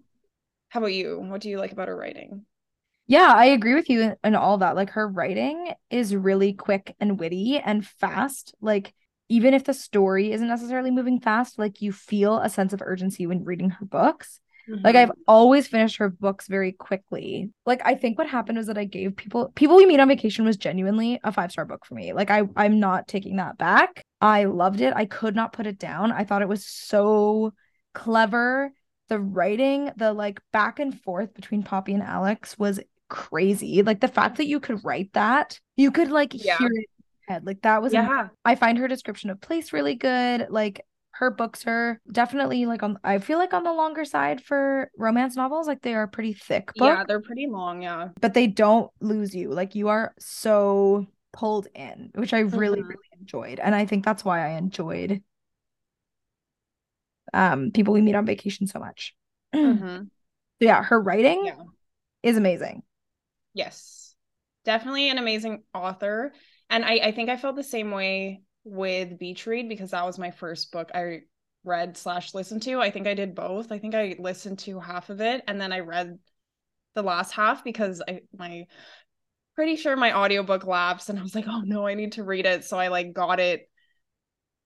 How about you? What do you like about her writing? Yeah, I agree with you in all that. Like her writing is really quick and witty and fast. Like even if the story isn't necessarily moving fast, like you feel a sense of urgency when reading her books. Like mm-hmm. I've always finished her books very quickly. Like I think what happened was that I gave people people we meet on vacation was genuinely a five star book for me. Like I I'm not taking that back. I loved it. I could not put it down. I thought it was so clever. The writing, the like back and forth between Poppy and Alex was crazy. Like the fact that you could write that, you could like Yeah. hear it head. Like that was amazing. yeah. I find her description of place really good. Like her books are definitely like on I feel like on the longer side for romance novels. Like they are pretty thick books, Yeah, they're pretty long, yeah. but they don't lose you. Like you are so pulled in, which I really, Mhm. really enjoyed. And I think that's why I enjoyed um people we meet on vacation so much. So Mhm. yeah, her writing Yeah. is amazing. Yes. Definitely an amazing author. And I, I think I felt the same way with Beach Read because that was my first book I read slash listened to. I think I did both. I think I listened to half of it and then I read the last half because I my pretty sure my audiobook lapsed and I was like, oh no, I need to read it. So I like got it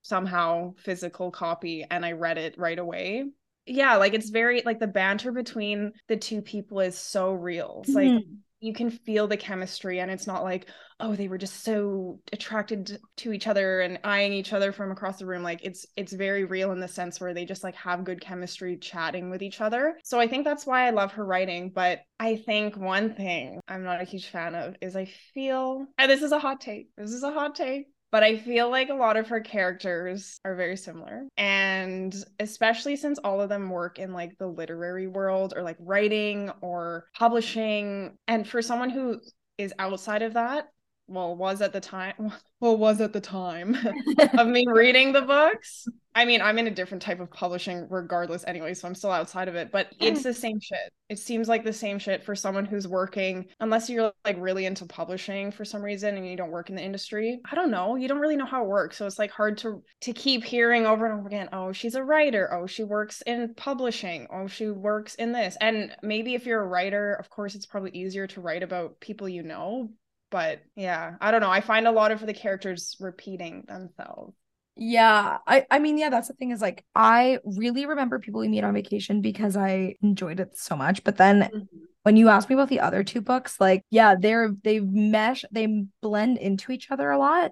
somehow physical copy and I read it right away. Yeah, like it's very like the banter between the two people is so real. It's like Mhm. You can feel the chemistry and it's not like oh they were just so attracted to each other and eyeing each other from across the room. Like it's it's very real in the sense where they just like have good chemistry chatting with each other. So i think that's why i love her writing but i think one thing i'm not a huge fan of is i feel and this is a hot take this is a hot take but I feel like a lot of her characters are very similar. And especially since all of them work in like the literary world or like writing or publishing. And for someone who is outside of that, well was at the time well was at the time of me reading the books. I mean i'm in a different type of publishing regardless anyway so i'm still outside of it but it's the same shit. It seems like the same shit for someone who's working unless you're like really into publishing for some reason and you don't work in the industry. I don't know. You don't really know how it works so it's like hard to to keep hearing over and over again oh she's a writer. Oh she works in publishing. Oh she works in this. And maybe if you're a writer of course it's probably easier to write about people you know but yeah i don't know. I find a lot of the characters repeating themselves. Yeah i i mean yeah that's the thing is like i really remember people we meet on vacation because i enjoyed it so much but then mm-hmm. when you ask me about the other two books like yeah they're they mesh they blend into each other a lot.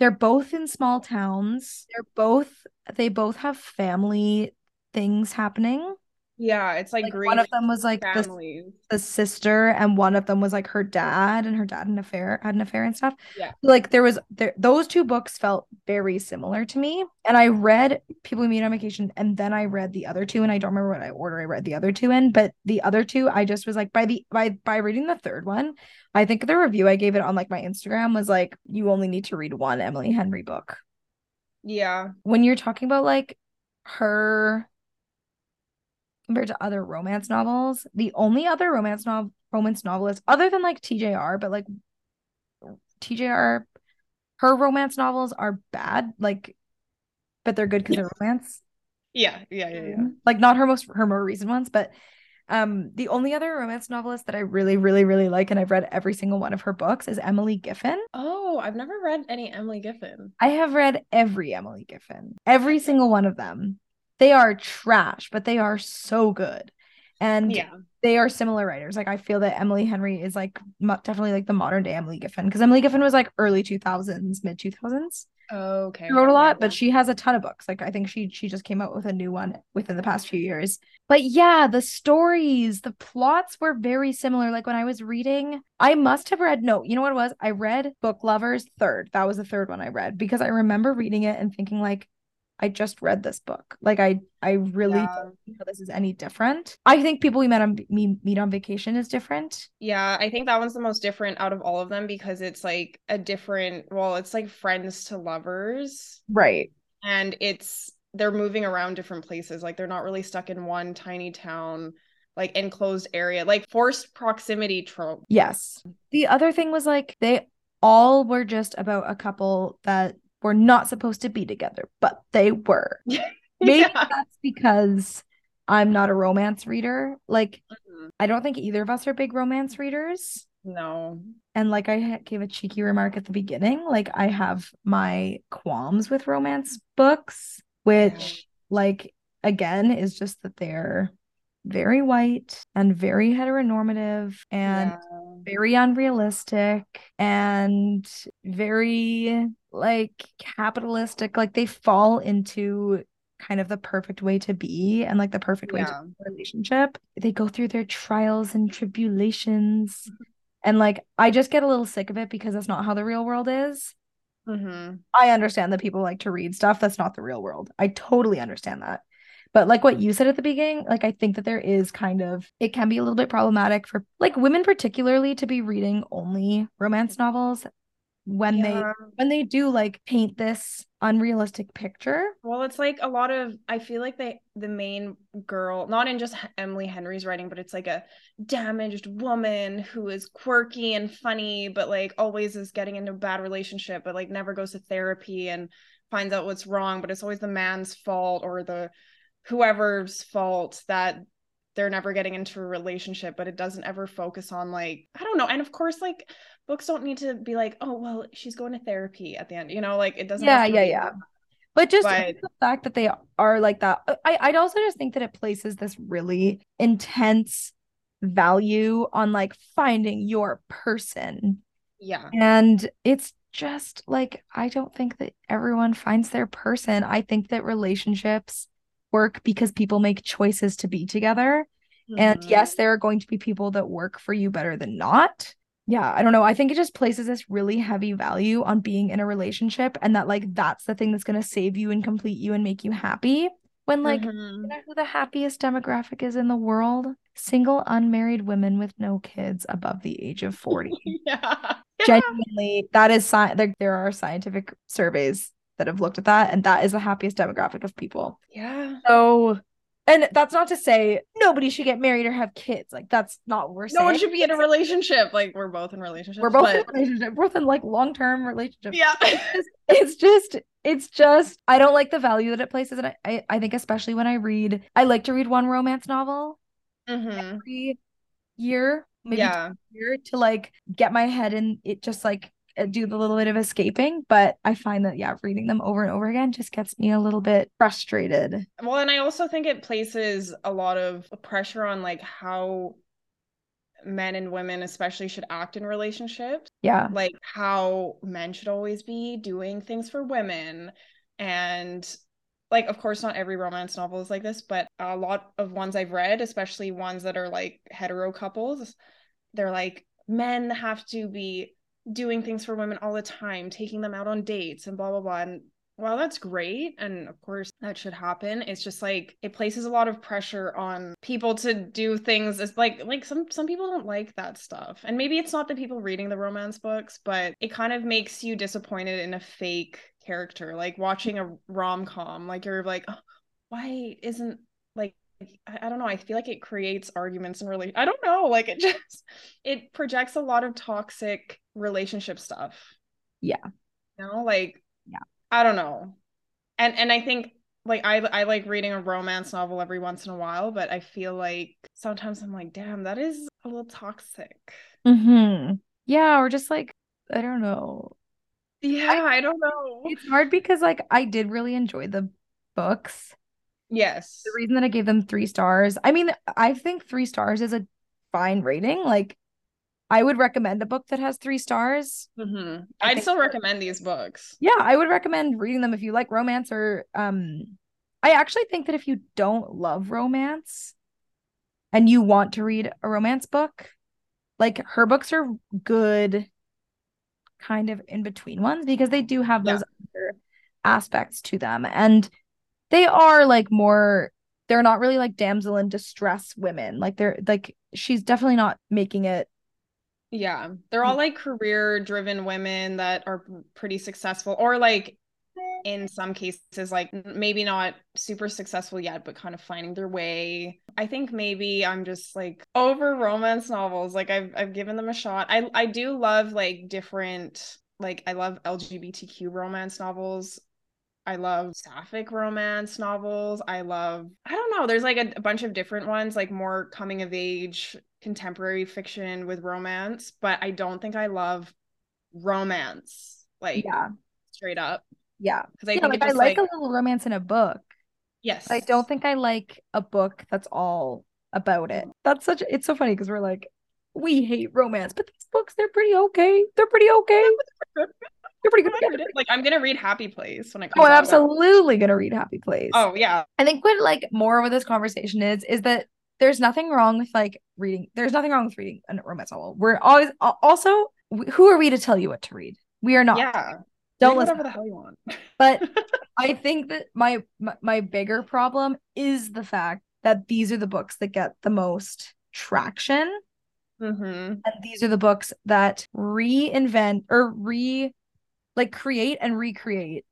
They're both in small towns. They're both they both have family things happening yeah, it's like, like one of them was like the, the, sister, and one of them was like her dad, and her dad had an affair had an affair and stuff. Yeah, like there was there those two books felt very similar to me, and I read People We Meet on Vacation, and then I read the other two, and I don't remember what I order I read the other two in, but the other two I just was like by the by by reading the third one, I think the review I gave it on like my Instagram was like you only need to read one Emily Henry book. Yeah, when you're talking about like her compared to other romance novels. The only other romance novel romance novelist other than like TJR, but like TJR her romance novels are bad, like but they're good because they're romance. Yeah, yeah, yeah, yeah. Like not her most her more recent ones, but um the only other romance novelist that I really, really, really like, and I've read every single one of her books is Emily Giffin. Oh, I've never read any Emily Giffin. I have read every Emily Giffin, every single one of them they are trash, but they are so good. And yeah. they are similar writers. Like I feel that Emily Henry is like definitely like the modern day Emily Giffin because Emily Giffin was like early 2000s, mid 2000s. okay. She wrote a lot, but she has a ton of books. Like I think she she just came out with a new one within the past few years. But yeah, the stories, the plots were very similar. Like when I was reading, I must have read no, you know what it was? I read Book Lovers third. That was the third one I read because I remember reading it and thinking like I just read this book. Like I I really yeah. don't think this is any different. I think people we met on me meet on vacation is different. Yeah, I think that one's the most different out of all of them because it's like a different well, it's like friends to lovers. Right. And it's they're moving around different places. Like they're not really stuck in one tiny town like enclosed area, like forced proximity trope. Yes. The other thing was like they all were just about a couple that were not supposed to be together, but they were. Maybe yeah. that's because I'm not a romance reader. Like, mm-hmm. I don't think either of us are big romance readers. No. And like I gave a cheeky remark at the beginning, like I have my qualms with romance books, which, like, again, is just that they're very white and very heteronormative and yeah. very unrealistic and very like capitalistic like they fall into kind of the perfect way to be and like the perfect way yeah. to relationship. They go through their trials and tribulations. And like i just get a little sick of it because that's not how the real world is. Mm-hmm. i understand that people like to read stuff that's not the real world. I totally understand that. But like what you said at the beginning, like I think that there is kind of it can be a little bit problematic for like women particularly to be reading only romance novels when yeah. they when they do like paint this unrealistic picture. Well, it's like a lot of I feel like they the main girl, not in just Emily Henry's writing, but it's like a damaged woman who is quirky and funny, but like always is getting into a bad relationship, but like never goes to therapy and finds out what's wrong, but it's always the man's fault or the whoever's fault that they're never getting into a relationship but it doesn't ever focus on like i don't know and of course like books don't need to be like oh well she's going to therapy at the end you know like it doesn't yeah yeah yeah but just but... the fact that they are like that i i'd also just think that it places this really intense value on like finding your person yeah and it's just like i don't think that everyone finds their person i think that relationships work because people make choices to be together. Mm-hmm. And yes, there are going to be people that work for you better than not. Yeah, I don't know. I think it just places this really heavy value on being in a relationship and that like that's the thing that's going to save you and complete you and make you happy. When like mm-hmm. you know who the happiest demographic is in the world? single unmarried women with no kids above the age of 40. yeah. Genuinely, that is sci- there, there are scientific surveys that have looked at that, and that is the happiest demographic of people. Yeah. So, and that's not to say nobody should get married or have kids. Like that's not what we're saying. No one should be in a relationship. Like we're both in relationships. We're both but... in a relationship, both in like long term relationships. Yeah. it's just it's just I don't like the value that it places. And I, I, I think especially when I read I like to read one romance novel mm-hmm. every year, maybe yeah. year to like get my head in it just like Uh, do the little bit of escaping. But I find that yeah, reading them over and over again just gets me a little bit frustrated. Well, and I also think it places a lot of pressure on like how men and women especially should act in relationships Yeah. like how men should always be doing things for women and like of course not every romance novel is like this but a lot of ones i've read especially ones that are like hetero couples they're like men have to be doing things for women all the time taking them out on dates and blah blah blah and while that's great and of course that should happen it's just like it places a lot of pressure on people to do things It's like like some some people don't like that stuff and maybe it's not the people reading the romance books but it kind of makes you disappointed in a fake character like watching a rom-com like you're like oh, why isn't I, I don't know i feel like it creates arguments and really i don't know like it just it projects a lot of toxic relationship stuff Yeah. you know like Yeah. I don't know. And and I think like I I like reading a romance novel every once in a while, but I feel like sometimes I'm like, damn, that is a little toxic. Mm-hmm. Yeah, or just like I don't know. Yeah, I, I don't know. It's hard because like I did really enjoy the books. Yes. The reason that I gave them three stars, I mean, I think three stars is a fine rating. Like, I would recommend a book that has three stars. Mm-hmm. I'd think still recommend these books. Yeah, I would recommend reading them if you like romance or um I actually think that if you don't love romance and you want to read a romance book, like her books are good kind of in between ones because they do have those other aspects to them and they are like more they're not really like damsel in distress women. Like they're like she's definitely not making it Yeah. They're all like career driven women that are pretty successful or like in some cases like maybe not super successful yet but kind of finding their way. I think maybe I'm just like over romance novels. Like I've I've given them a shot. I I do love like different like I love LGBTQ romance novels. I love sapphic romance novels. I love, I don't know, there's like a, a bunch of different ones, like more coming of age, contemporary fiction with romance, but I don't think I love romance, like yeah. straight up. Yeah. Because I yeah, think like I like, like, a little romance in a book. yes. I don't think I like a book that's all about it. That's such it's so funny because we're like, we hate romance, but these books, they're pretty okay. They're pretty okay. They're pretty good. I'm gonna read. Like I'm gonna read Happy Place when it Oh, I'm out. absolutely gonna read Happy Place. Oh yeah. I think what like more with this conversation is is that there's nothing wrong with like reading. There's nothing wrong with reading a romance novel. We're always also who are we to tell you what to read? We are not. Yeah. Don't Read listen. whatever the hell you want. But I think that my, my my bigger problem is the fact that these are the books that get the most traction hmm and these are the books that reinvent or re like create and recreate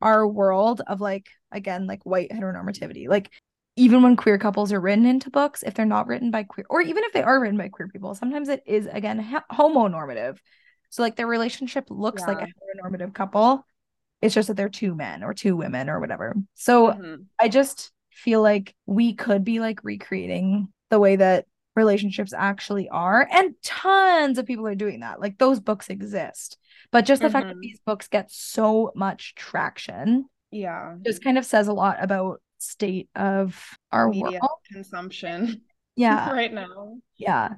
our world of like again like white heteronormativity. Like even when queer couples are written into books if they're not written by queer or even if they are written by queer people sometimes it is again ha- homonormative. So like their relationship looks like a heteronormative couple. It's just that they're two men or two women or whatever. So Mhm. I just feel like we could be like recreating the way that relationships actually are. And tons of people are doing that. Like those books exist. But just the fact that Mhm. these books get so much traction Yeah. just kind of says a lot about state of our Media world. consumption Yeah. right now. Yeah.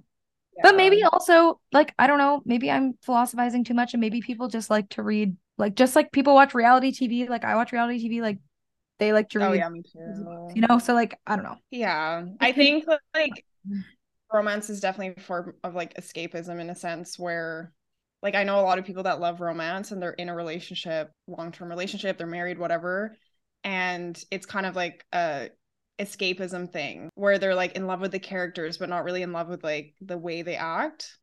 But maybe also like I don't know, maybe I'm philosophizing too much and maybe people just like to read like just like people watch reality TV, like I watch reality TV, like they like to read Oh yeah, me too. you know, so like I don't know. Yeah, I think like romance is definitely a form of like escapism in a sense where like I know a lot of people that love romance and they're in a relationship, long-term relationship, they're married, whatever, and it's kind of like a escapism thing where they're like in love with the characters but not really in love with like the way they act,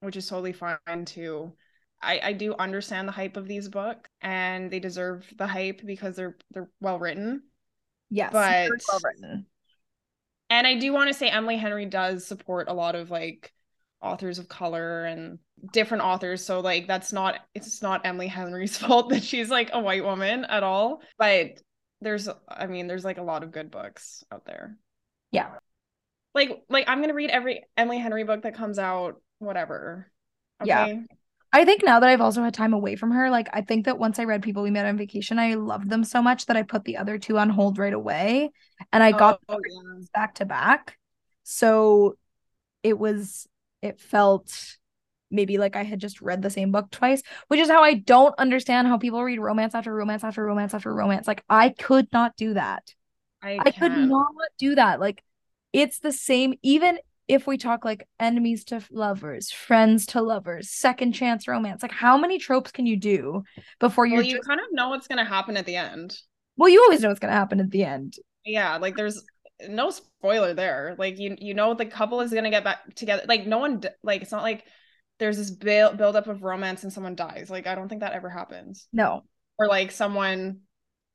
which is totally fine too. I, I do understand the hype of these books and they deserve the hype because they're they're well written. Yes, But- well written. And I do want to say Emily Henry does support a lot of like authors of color and different authors. So like that's not it's not Emily Henry's fault that she's like a white woman at all. But there's I mean, there's like a lot of good books out there. Yeah. Like like I'm gonna read every Emily Henry book that comes out, whatever. Yeah. I think now that I've also had time away from her, like I think that once I read People We Met on Vacation, I loved them so much that I put the other two on hold right away. And I got oh, yeah. back to back. So it was, it felt maybe like I had just read the same book twice, which is how I don't understand how people read romance after romance after romance after romance. Like I could not do that. I, I could not do that. Like it's the same, even if we talk like enemies to lovers, friends to lovers, second chance romance. Like how many tropes can you do before you're Well, you just kind of know what's gonna happen at the end. well, you always know what's gonna happen at the end. Yeah, like there's no spoiler there. Like you you know the couple is gonna get back together. Like no one like it's not like there's this build build up of romance and someone dies. Like I don't think that ever happens. No. Or like someone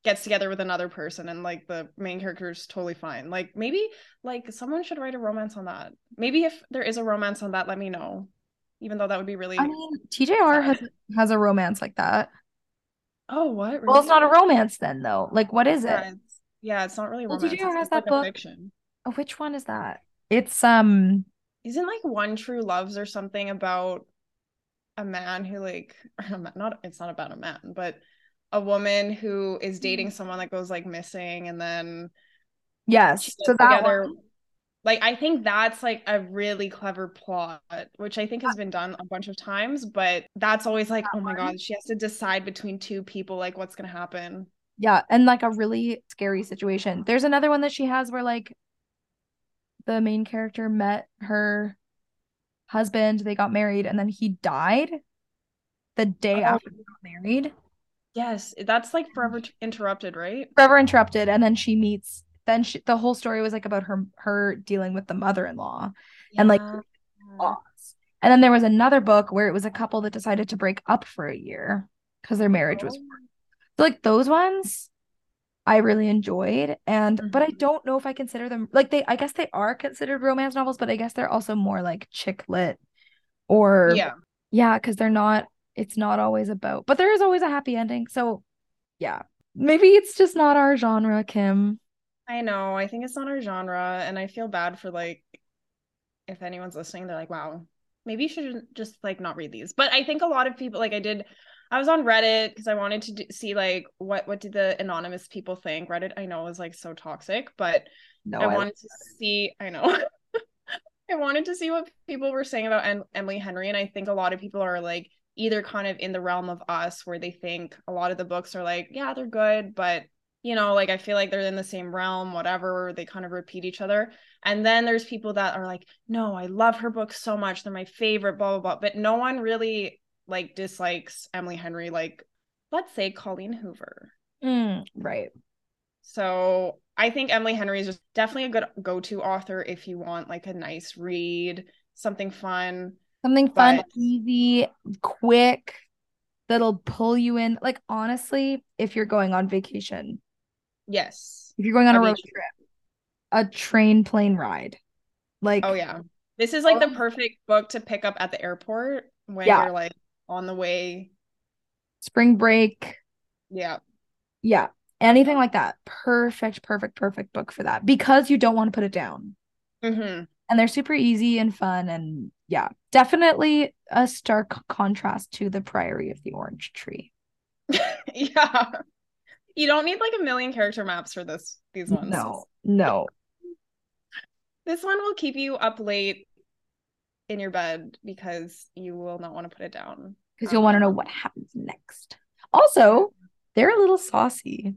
gets together with another person and like the main character is totally fine. Like maybe like someone should write a romance on that. Maybe if there is a romance on that, let me know. Even though that would be really I mean, TJR has has a romance like that. Oh, what? Well, it's not a romance then though. Like what is Yeah, it? it's, yeah, it's not really Well, romance. TJR It's has that like book. fiction. Oh, which one is that? It's um Isn't like One True Loves or something about a man who like or a ma- not it's not about a man, but a woman who is dating mm-hmm. someone that goes like missing and then yes. So that together. one. Like I think that's like a really clever plot, which I think has been done a bunch of times, but that's always like, That oh my one? God, she has to decide between two people, like what's gonna happen. Yeah, and like a really scary situation. There's another one that she has where like the main character met her husband, they got married, and then he died the day Oh. after they got married. Yes, that's like forever interrupted, right? Forever interrupted, and then she meets. Then she, the whole story was like about her her dealing with the mother-in-law. And, like, Yeah. loss. And then there was another book where it was a couple that decided to break up for a year because their marriage was Oh. so like those ones I really enjoyed and but I Mhm. don't know if I consider them like they I guess they are considered romance novels but I guess they're also more like chick lit or yeah. yeah because they're not it's not always about but there is always a happy ending so yeah maybe it's just not our genre Kim I know. I think it's not our genre, and I feel bad for like if anyone's listening, they're like, "Wow, maybe you should just like not read these." But I think a lot of people like I did. I was on Reddit because I wanted to see like what what did the anonymous people think. Reddit I know is like so toxic, but no I I- wanted to see. I know. I wanted to see what people were saying about em- Emily Henry, and I think a lot of people are like either kind of in the realm of us, where they think a lot of the books are like, yeah, they're good, but you know, like I feel like they're in the same realm, whatever. They kind of repeat each other. And then there's people that are like, no, I love her books so much, they're my favorite, blah blah blah. But no one really like dislikes Emily Henry, like let's say Colleen Hoover. Mm, right So I think Emily Henry is just definitely a good go-to author if you want like a nice read, something fun. Something fun But- easy quick that'll pull you in like honestly if you're going on vacation Yes. if you're going on a road trip a train plane ride like Oh yeah. This is like the Oh. perfect book to pick up at the airport when Yeah. you're like on the way. spring break Yeah. yeah anything like that perfect perfect perfect book for that because you don't want to put it down hmm and they're super easy and fun and yeah definitely a stark contrast to the priory of the orange tree yeah. You don't need like a million character maps for this these ones. no no This one will keep you up late in your bed because you will not want to put it down. because you'll want to know what happens next also they're a little saucy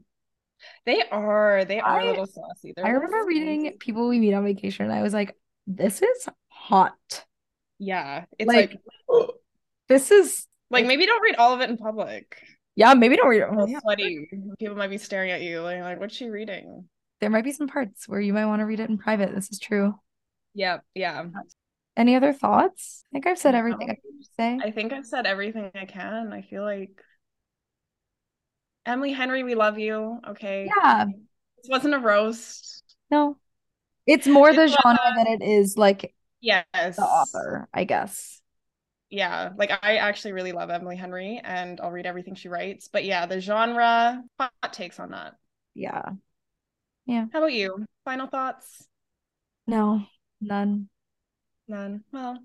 They are. They are I- a little saucy. They're I remember reading people we meet on vacation and I was like, this is hot. Yeah. It's Like, like This is like maybe don't read all of it in public. yeah, maybe don't read it. Real Yeah. sweaty. People might be staring at you like, like what's she reading? there might be some parts where you might want to read it in private. This is true. Yep. Yeah. Any other thoughts? I think I've said everything I to say. I think I've said everything I can. I feel like Emily Henry, we love you. Okay. Yeah. This wasn't a roast. No. It's more the It's, genre than it is like Yes. the author, I guess. Yeah. Like I actually really love Emily Henry and I'll read everything she writes. But yeah, the genre, hot takes on that. Yeah. Yeah. How about you? Final thoughts? No, none. None. Well,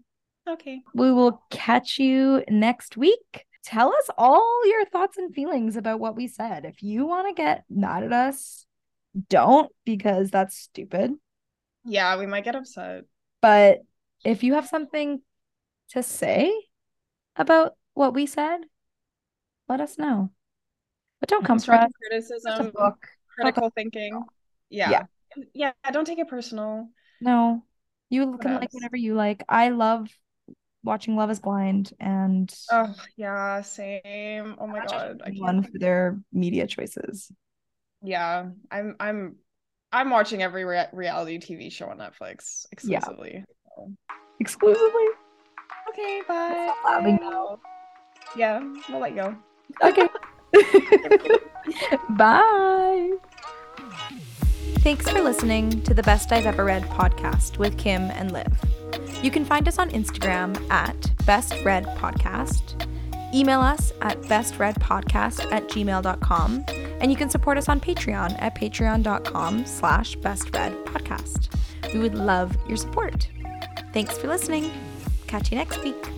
okay. We will catch you next week. Tell us all your thoughts and feelings about what we said. If you want to get mad at us, don't because that's stupid. Yeah, we might get upset. But if you have something to say about what we said, let us know. But don't come for us. Constructive It's a criticism, book. critical thinking. Yeah. Yeah. Yeah, don't take it personal. No, you can like whatever you like. I love watching Love is Blind and Oh, yeah, same. Oh my judging God. I anyone for their media choices. Yeah, I'm I'm I'm watching every rea reality TV show on Netflix Yeah. exclusively. So. Exclusively. Okay, bye. Stop laughing now. Yeah, we'll let you go. Okay. Bye. Thanks for listening to the Best I've Ever Read podcast with Kim and Liv. You can find us on Instagram at Best Read Podcast. Email us at bestreadpodcast at gmail.com. And you can support us on Patreon at patreon.com slash bestreadpodcast. We would love your support. Thanks for listening. Catch you next week.